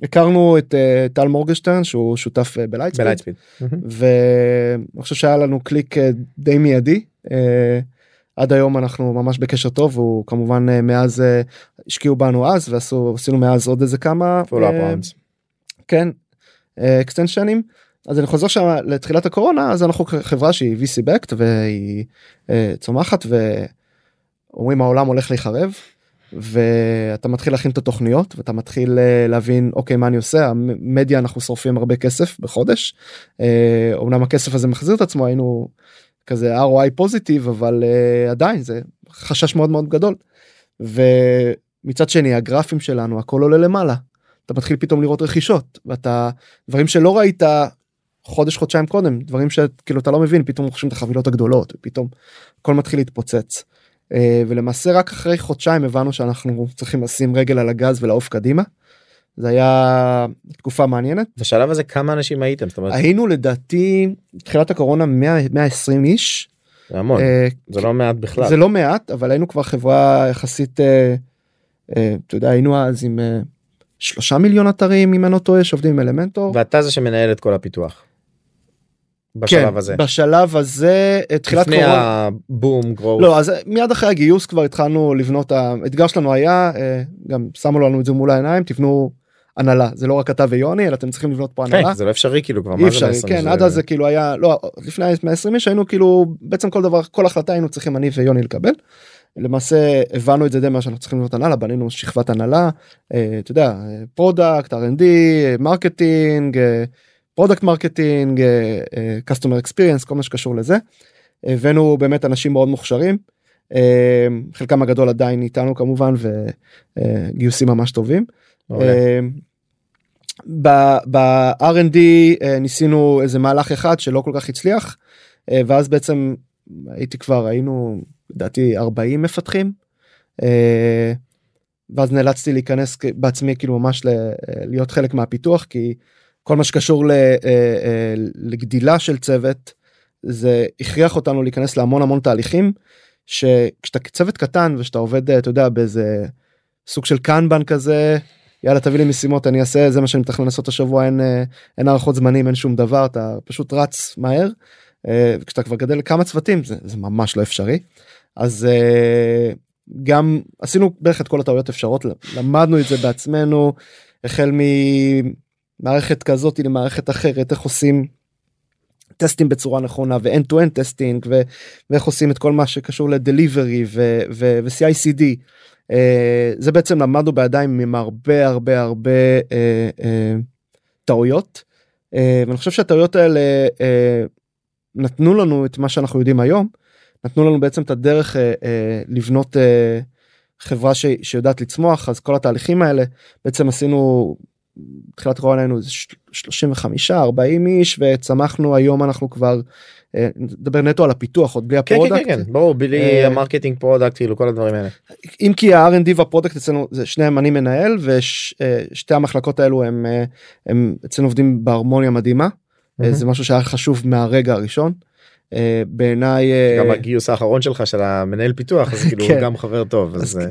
והכרנו את אה, טל מורגנשטרן שהוא שותף אה, ב Lightspeed. ב Lightspeed. ואני חושב שהיה לנו קליק אה, די מיידי. אה, עד היום אנחנו ממש בקשר טוב הוא כמובן אה, מאז אה, השקיעו בנו אז ועשו עשינו מאז עוד איזה כמה rounds. כן extension ים אז אני חוזר שם לתחילת הקורונה אז אנחנו חברה שהיא VC backed והיא אה, צומחת ואומרים העולם הולך להיחרב ואתה מתחיל להכין את התוכניות ואתה מתחיל אה, להבין אוקיי מה אני עושה? המדיה אנחנו שורפים הרבה כסף בחודש. אה, אומנם הכסף הזה מחזיר את עצמו היינו כזה ROI פוזיטיב אבל אה, עדיין זה חשש מאוד מאוד גדול. ומצד שני הגרפים שלנו הכל עולה למעלה אתה מתחיל פתאום לראות רכישות ואתה דברים שלא ראית חודש חודשיים קודם דברים שכאילו אתה לא מבין פתאום רוכשים את החבילות הגדולות ופתאום הכל מתחיל להתפוצץ. אה, ולמעשה רק אחרי חודשיים הבנו שאנחנו צריכים לשים רגל על הגז ולעוף קדימה. זה היה תקופה מעניינת. בשלב הזה כמה אנשים הייתם? זאת אומרת, היינו לדעתי תחילת הקורונה 100 120 איש. זה המון, אה, זה לא מעט בכלל. זה לא מעט אבל היינו כבר חברה יחסית אה, אה, אתה יודע היינו אז עם אה, שלושה מיליון אתרים אם אני לא טועה שעובדים עם אלמנטור. ואתה זה שמנהל את כל הפיתוח. בשלב הזה. כן, בשלב הזה תחילת לפני קורונה. הבום גרור. לא אז מיד אחרי הגיוס כבר התחלנו לבנות האתגר שלנו היה גם שמו לנו את זה מול העיניים תבנו הנהלה זה לא רק אתה ויוני אלא אתם צריכים לבנות פה הנהלה. כן, זה לא אפשרי כאילו כבר. מה זה אפשר 120? כן זה- עד אז זה כאילו היה לא לפני 120 איש היינו כאילו בעצם כל דבר כל החלטה היינו צריכים אני ויוני לקבל. למעשה הבנו את זה די מה שאנחנו צריכים לבנות הנהלה בנינו שכבת הנהלה אה, אתה יודע product R&D marketing product marketing customer experience כל מה שקשור לזה. הבאנו באמת אנשים מאוד מוכשרים חלקם הגדול עדיין איתנו כמובן וגיוסים ממש טובים. מעולה. ב-R&D אה, ניסינו איזה מהלך אחד שלא כל כך הצליח אה, ואז בעצם הייתי כבר היינו לדעתי 40 מפתחים אה, ואז נאלצתי להיכנס בעצמי כאילו ממש להיות חלק מהפיתוח כי כל מה שקשור לגדילה של צוות זה הכריח אותנו להיכנס להמון המון תהליכים שכשאתה צוות קטן ושאתה עובד אה, אתה יודע באיזה סוג של קנבן כזה יאללה תביא לי משימות אני אעשה זה מה שאני מתכנן לעשות השבוע אין אה, אין הערכות זמנים אין שום דבר אתה פשוט רץ מהר. אה, כשאתה כבר גדל לכמה צוותים זה, זה ממש לא אפשרי אז גם עשינו בערך את כל הטעויות אפשריות למדנו את זה בעצמנו החל ממערכת כזאת למערכת אחרת איך עושים טסטים בצורה נכונה ו-end to end testing ואיך עושים את כל מה שקשור ל delivery ו-CICD. אה, זה בעצם למדנו בידיים עם הרבה הרבה הרבה אה, אה, טעויות אה, ואני חושב שהטעויות האלה אה, נתנו לנו את מה שאנחנו יודעים היום נתנו לנו בעצם את הדרך אה, אה, לבנות אה, חברה ש- שיודעת לצמוח אז כל התהליכים האלה בעצם עשינו תחילת קורונה היינו איזה 35 40 איש וצמחנו היום אנחנו כבר אה, נדבר נטו על הפיתוח עוד בלי כן, כן, ה product. כן, כן, ברור, בלי אה, ה marketing product, כאילו כל הדברים האלה. אם כי ה-R&D וה-product אצלנו זה שניהם אני מנהל ושתי המחלקות האלו הם אה, הם אצלנו עובדים בהרמוניה מדהימה אה, מהמם. זה משהו שהיה חשוב מהרגע הראשון. אה, בעיניי אה, גם הגיוס האחרון שלך של המנהל פיתוח, אז כאילו כן. גם חבר טוב, אז אז אה,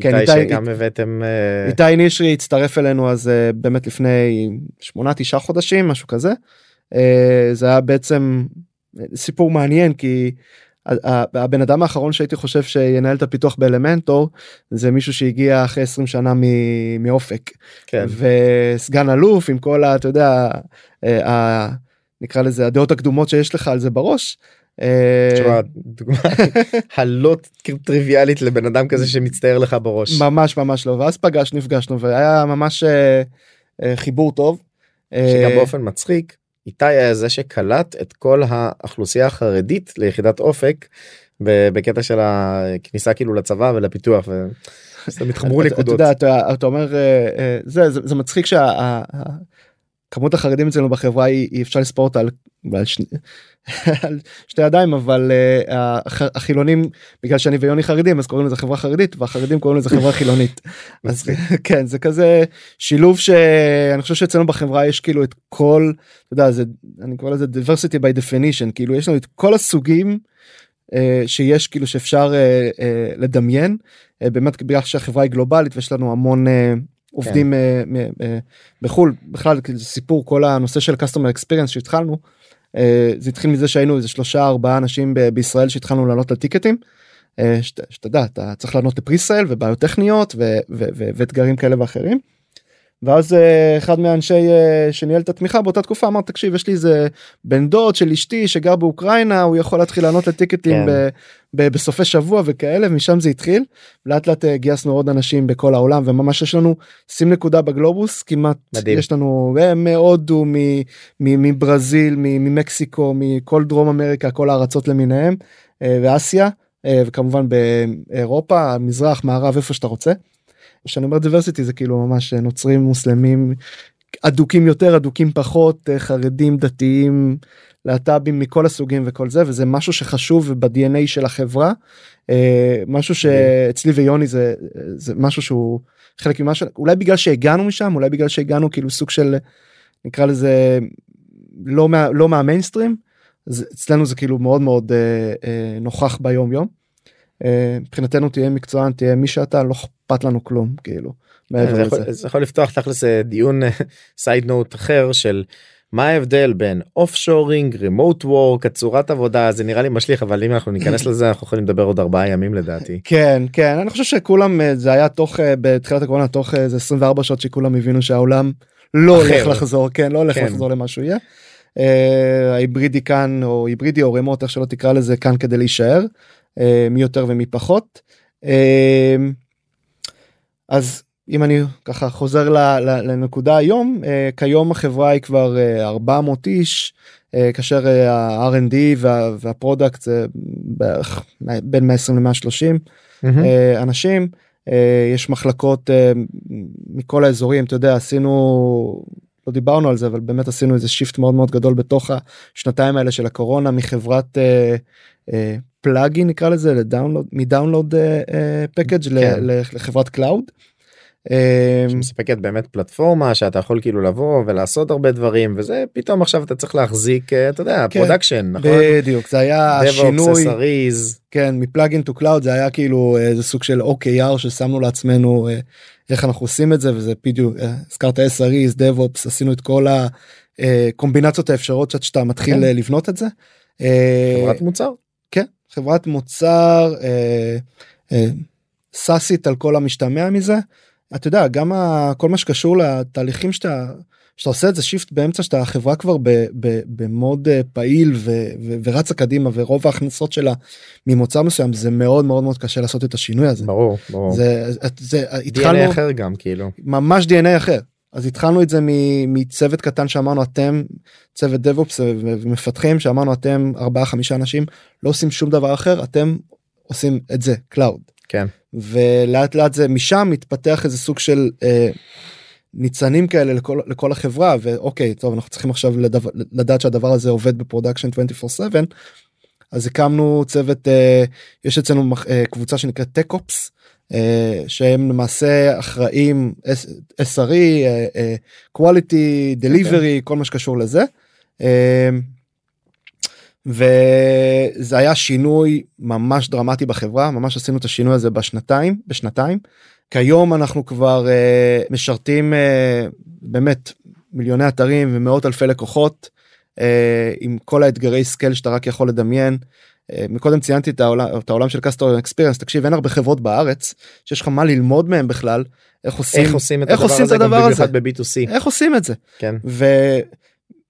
כן, איתי איתי- שגם הבאתם, אה, איתי נישרי הצטרף אלינו אז אה, באמת לפני שמונה תשעה חודשים משהו כזה. אה, זה היה בעצם סיפור מעניין כי הבן אדם האחרון שהייתי חושב שינהל את הפיתוח באלמנטור זה מישהו שהגיע אחרי 20 שנה מ- מאופק כן, וסגן אלוף עם כל ה... אתה יודע ה- נקרא לזה הדעות הקדומות שיש לך על זה בראש. אה, תשמע, דוגמה הלא טריוויאלית לבן אדם כזה שמצטער לך בראש. ממש ממש לא ואז פגשנו נפגשנו והיה ממש אה, אה, חיבור טוב. שגם באופן מצחיק איתי היה זה שקלט את כל האוכלוסייה החרדית ליחידת אופק בקטע של הכניסה כאילו לצבא ולפיתוח. הם התחברו אתה- אתה נקודות. יודע, אתה, אומר זה, מצחיק שהכמות החרדים אצלנו בחברה היא, היא אפשר לספור אותה על, על, שני, על שתי ידיים אבל אה, הח- החילונים בגלל שאני ויוני חרדים אז קוראים לזה חברה חרדית והחרדים קוראים לזה חברה חילונית. אז כן זה כזה שילוב שאני חושב שאצלנו בחברה יש כאילו את כל אתה יודע זה אני קורא לזה diversity by definition כאילו יש לנו את כל הסוגים. אה, שיש כאילו שאפשר אה, אה, לדמיין אה, באמת בגלל שהחברה היא גלובלית ויש לנו המון אה, עובדים אה, מ- אה, בחול בכלל סיפור כל הנושא של customer experience שהתחלנו זה התחיל מזה שהיינו איזה שלושה ארבעה אנשים בישראל שהתחלנו לעלות לטיקטים. אה, שת- שתדע אתה צריך לענות לפריסייל ובעיות טכניות ואתגרים כאלה ואחרים. ואז אה, אחד מהאנשי אה, שניהל את התמיכה באותה תקופה אמר תקשיב יש לי איזה בן דוד של אשתי שגר באוקראינה הוא יכול להתחיל לענות לטיקטים כן. ב- ב- בסופי שבוע וכאלה ומשם זה התחיל לאט לאט אה, גייסנו עוד אנשים בכל העולם וממש יש לנו שים נקודה בגלובוס כמעט מדהים. יש לנו מהודו מברזיל ממקסיקו מכל דרום אמריקה כל הארצות למיניהם ואסיה וכמובן באירופה מזרח מערב איפה שאתה רוצה. כשאני אומר דיברסיטי זה כאילו ממש נוצרים מוסלמים אדוקים יותר אדוקים פחות אה, חרדים דתיים להט"בים מכל הסוגים וכל זה וזה משהו שחשוב ב-DNA של החברה אה, משהו שאצלי ויוני זה זה משהו שהוא חלק ממה ש... אולי בגלל שהגענו משם אולי בגלל שהגענו כאילו סוג של נקרא לזה לא מה, לא מהמיינסטרים אז אצלנו זה כאילו מאוד מאוד אה, אה, נוכח ביום יום. אה, מבחינתנו תהיה מקצוען תהיה מי שאתה לא אכפת לנו כלום כאילו. זה. יכול, זה יכול לפתוח תכלס אה, דיון side note אחר של מה ההבדל בין offshoring remote work הצורת עבודה זה נראה לי משליך אבל אם אנחנו ניכנס לזה אנחנו יכולים לדבר עוד ארבעה ימים לדעתי. כן כן אני חושב שכולם אה, זה היה תוך אה, בתחילת הקורונה תוך איזה 24 שעות שכולם הבינו שהעולם לא אחר. הולך לחזור כן לא הולך כן. לחזור למה שהוא יהיה. אה, ההיברידי כאן או היברידי או remote איך שלא תקרא לזה כאן כדי להישאר אה, מי יותר ומי פחות. אה, אז אם אני ככה חוזר לנקודה היום אה, כיום החברה היא כבר אה, 400 איש אה, כאשר אה, ה-R&D וה- וה-product זה בערך בין 120 ל-130 אה, אנשים אה, יש מחלקות אה, מכל האזורים אתה יודע עשינו לא דיברנו על זה אבל באמת עשינו איזה shift מאוד מאוד גדול בתוך השנתיים האלה של הקורונה מחברת אה, אה, plugin נקרא לזה ל-download מ-download אה, אה, package ל- כן. לחברת cloud. אה, שמספקת באמת פלטפורמה שאתה יכול כאילו לבוא ולעשות הרבה דברים וזה פתאום עכשיו אתה צריך להחזיק אה, אתה יודע כן. production נכון. בדיוק זה היה שינוי SREs, כן מ-plugin to cloud זה היה כאילו איזה סוג של OKR ששמנו לעצמנו אה, איך אנחנו עושים את זה וזה בדיוק אה, הזכרת SREs DevOps עשינו את כל הקומבינציות האפשרות שאתה מתחיל כן. אה, לבנות את זה. אה, חברת מוצר. כן חברת מוצר אה, אה, סאסית על כל המשתמע מזה. אתה יודע גם ה, כל מה שקשור לתהליכים שאתה שאתה עושה את זה shift באמצע שאתה החברה כבר ב, ב, ב-mode אה, פעיל ו, ו, ורצה קדימה ורוב ההכנסות שלה ממוצר מסוים זה מאוד מאוד מאוד קשה לעשות את השינוי הזה. ברור ברור. זה, זה DNA התחלנו אחר גם כאילו. ממש DNA אחר אז התחלנו את זה מצוות קטן שאמרנו אתם צוות DevOps ומפתחים שאמרנו אתם ארבעה חמישה אנשים לא עושים שום דבר אחר אתם עושים את זה cloud כן. ולאט לאט זה משם מתפתח איזה סוג של אה, ניצנים כאלה לכל, לכל החברה ואוקיי טוב אנחנו צריכים עכשיו לדו, לדעת שהדבר הזה עובד ב-production 24/7 אז הקמנו צוות אה, יש אצלנו אה, קבוצה שנקראת TechOps אה, שהם למעשה אחראים SRE, אה, אה, quality, delivery, כל מה שקשור לזה. אה, וזה היה שינוי ממש דרמטי בחברה ממש עשינו את השינוי הזה בשנתיים בשנתיים כיום אנחנו כבר uh, משרתים uh, באמת מיליוני אתרים ומאות אלפי לקוחות uh, עם כל האתגרי scale שאתה רק יכול לדמיין. Uh, מקודם ציינתי את העולם, את העולם של customer experience תקשיב אין הרבה חברות בארץ שיש לך מה ללמוד מהם בכלל איך עושים איך עושים את איך הדבר עושים את הזה גם הדבר הזה? במיוחד ב-B2C. איך עושים את זה כן.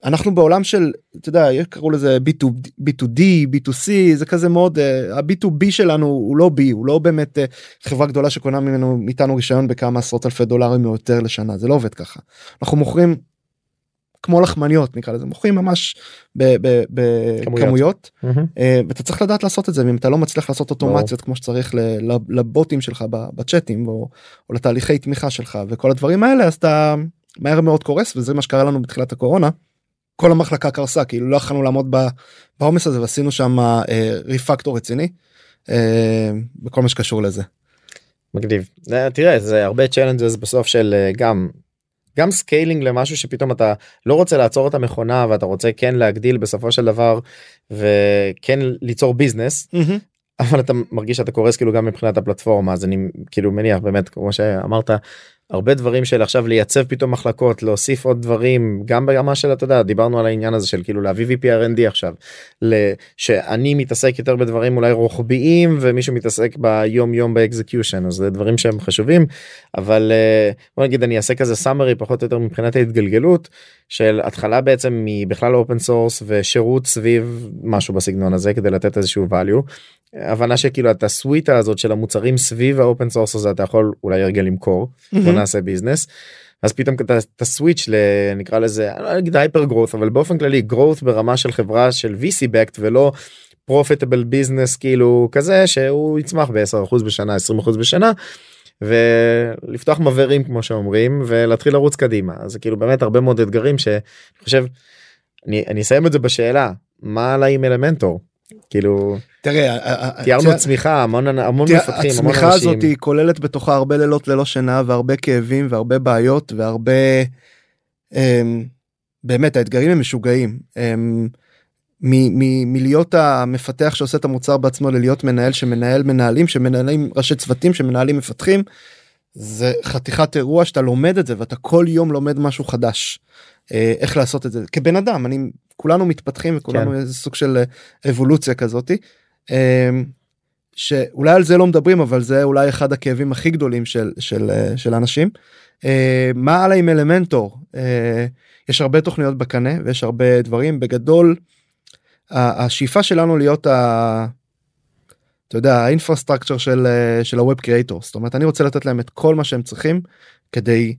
ואנחנו בעולם של אתה יודע קראו לזה B2, B2D B2C זה כזה מאוד uh, ה-B2B שלנו הוא לא B הוא לא באמת uh, חברה גדולה שקונה ממנו מאיתנו רישיון בכמה עשרות אלפי דולרים או יותר לשנה זה לא עובד ככה אנחנו מוכרים כמו לחמניות נקרא לזה מוכרים ממש בכמויות מהמם. אה, ואתה צריך לדעת לעשות את זה ואם אתה לא מצליח לעשות אוטומציות כמו שצריך לבוטים שלך בצ'אטים או, או לתהליכי תמיכה שלך וכל הדברים האלה אז אתה מהר מאוד קורס וזה מה שקרה לנו בתחילת הקורונה. כל המחלקה קרסה כאילו לא יכולנו לעמוד בעומס הזה ועשינו שם אה, ריפקטור רציני אה, בכל מה שקשור לזה. מגניב. אה, תראה זה הרבה challenges בסוף של אה, גם גם scaling למשהו שפתאום אתה לא רוצה לעצור את המכונה ואתה רוצה כן להגדיל בסופו של דבר וכן ליצור business אבל אתה מרגיש שאתה קורס כאילו גם מבחינת הפלטפורמה אז אני כאילו מניח באמת כמו שאמרת הרבה דברים של עכשיו לייצב פתאום מחלקות להוסיף עוד דברים גם ברמה של אתה יודע דיברנו על העניין הזה של כאילו להביא VP R&D עכשיו שאני מתעסק יותר בדברים אולי רוחביים ומישהו מתעסק ביום יום באקזקיושן אז זה דברים שהם חשובים אבל אה, בוא נגיד אני אעשה כזה summary פחות או יותר מבחינת ההתגלגלות של התחלה בעצם מבכלל open source ושירות סביב משהו בסגנון הזה כדי לתת איזשהו value. הבנה שכאילו את הסוויטה הזאת של המוצרים סביב ה-open source הזה אתה יכול אולי רגע למכור בוא נעשה business. אז פתאום אתה switch נקרא לזה אני לא אגיד hyper growth אבל באופן כללי growth ברמה של חברה של VC backed ולא profitable business כאילו כזה שהוא יצמח ב-10% בשנה 20% בשנה. ולפתוח מבערים כמו שאומרים ולהתחיל לרוץ קדימה אז כאילו באמת הרבה מאוד אתגרים שאני חושב אני, אני אסיים את זה בשאלה מה עליי עם אלמנטור כאילו תראה תיארנו צמיחה המון המון מפתחים המון הצמיחה אנשים. הזאת היא כוללת בתוכה הרבה לילות ללא שינה והרבה כאבים והרבה בעיות והרבה אמ, באמת האתגרים הם משוגעים. אמ, מלהיות המפתח שעושה את המוצר בעצמו ללהיות מנהל שמנהל מנהלים שמנהלים ראשי צוותים שמנהלים מפתחים. זה חתיכת אירוע שאתה לומד את זה ואתה כל יום לומד משהו חדש. אה, איך לעשות את זה כבן אדם אני כולנו מתפתחים וכולנו כן. איזה סוג של אה, אבולוציה כזאתי. אה, שאולי על זה לא מדברים אבל זה אולי אחד הכאבים הכי גדולים של של אה, של אנשים. אה, מה הלאה עם אלמנטור אה, יש הרבה תוכניות בקנה ויש הרבה דברים בגדול. השאיפה שלנו להיות ה... אתה יודע ה-infrastructure של של ה-web creator זאת אומרת אני רוצה לתת להם את כל מה שהם צריכים כדי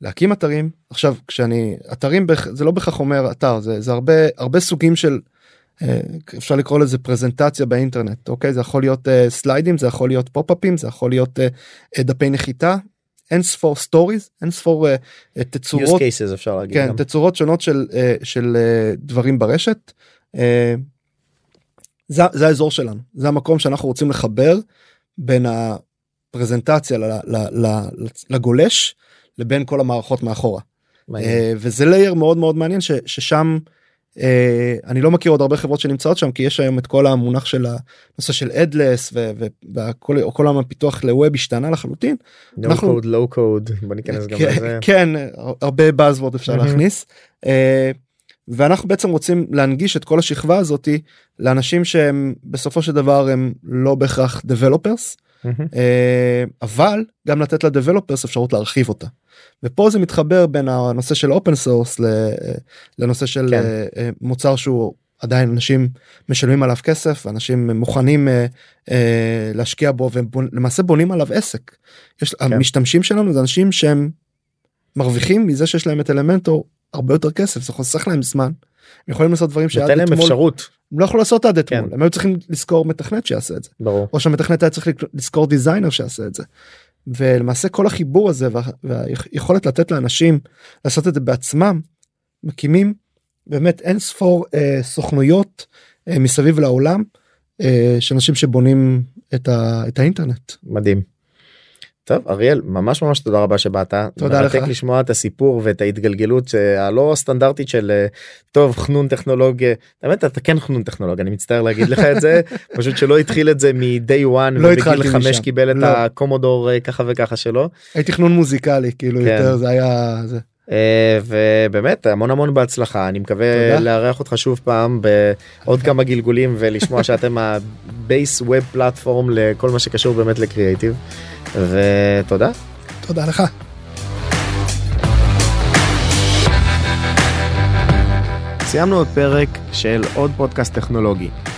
להקים אתרים עכשיו כשאני אתרים זה לא בהכרח אומר אתר זה זה הרבה הרבה סוגים של אפשר לקרוא לזה פרזנטציה באינטרנט אוקיי זה יכול להיות אה, slide-ים זה יכול להיות pop-up-ים זה יכול להיות אה, אה, דפי נחיתה אין ספור stories אין ספור אה, אה, use תצורות cases אפשר להגיד. כן גם. תצורות שונות של אה, של אה, דברים ברשת. אה, זה, זה האזור שלנו זה המקום שאנחנו רוצים לחבר בין הפרזנטציה ל, ל, ל, לגולש לבין כל המערכות מאחורה. אה, וזה לייר מאוד מאוד מעניין ש, ששם אה, אני לא מכיר עוד הרבה חברות שנמצאות שם כי יש היום את כל המונח של הנושא של אדלס וכל כל עולם הפיתוח לווב השתנה לחלוטין no אנחנו- code low code בוא ניכנס גם כן, לזה. כן הרבה buzzword אפשר. להכניס אה, ואנחנו בעצם רוצים להנגיש את כל השכבה הזאתי לאנשים שהם בסופו של דבר הם לא בהכרח developers. אה, אבל גם לתת ל-developers אפשרות להרחיב אותה. ופה זה מתחבר בין הנושא של open source לנושא של כן. אה, מוצר שהוא עדיין אנשים משלמים עליו כסף אנשים מוכנים אה, אה, להשקיע בו ולמעשה בונים עליו עסק. יש, כן. המשתמשים שלנו זה אנשים שהם מרוויחים מזה שיש להם את אלמנטור הרבה יותר כסף זה חוסך להם זמן. הם יכולים לעשות דברים שעד אתמול אפשרות הם לא יכלו לעשות עד כן. אתמול הם היו צריכים לשכור מתכנת שיעשה את זה. ברור. או שהמתכנת היה צריך לשכור דיזיינר שיעשה את זה. ולמעשה כל החיבור הזה וה- והיכולת לתת לאנשים לעשות את זה בעצמם מקימים באמת אין ספור אה, סוכנויות אה, מסביב לעולם אה, של אנשים שבונים את, ה, את האינטרנט. מדהים. טוב אריאל ממש ממש תודה רבה שבאת. תודה לך. לשמוע את הסיפור ואת ההתגלגלות אה, הלא סטנדרטית של אה, טוב חנון טכנולוגיה. האמת אתה כן חנון טכנולוגיה אני מצטער להגיד לך את זה פשוט שלא התחיל את זה מ-day one לא התחלתי חמש משם. קיבל את לא. הקומודור אה, ככה וככה שלו. הייתי תכנון מוזיקלי כאילו כן. יותר זה היה זה. אה, ובאמת המון המון בהצלחה אני מקווה תודה. לארח אותך שוב פעם בעוד כמה גלגולים ולשמוע שאתם ה base web platform לכל מה שקשור באמת לקריאייטיב ותודה. תודה לך. סיימנו עוד פרק של עוד פודקאסט טכנולוגי.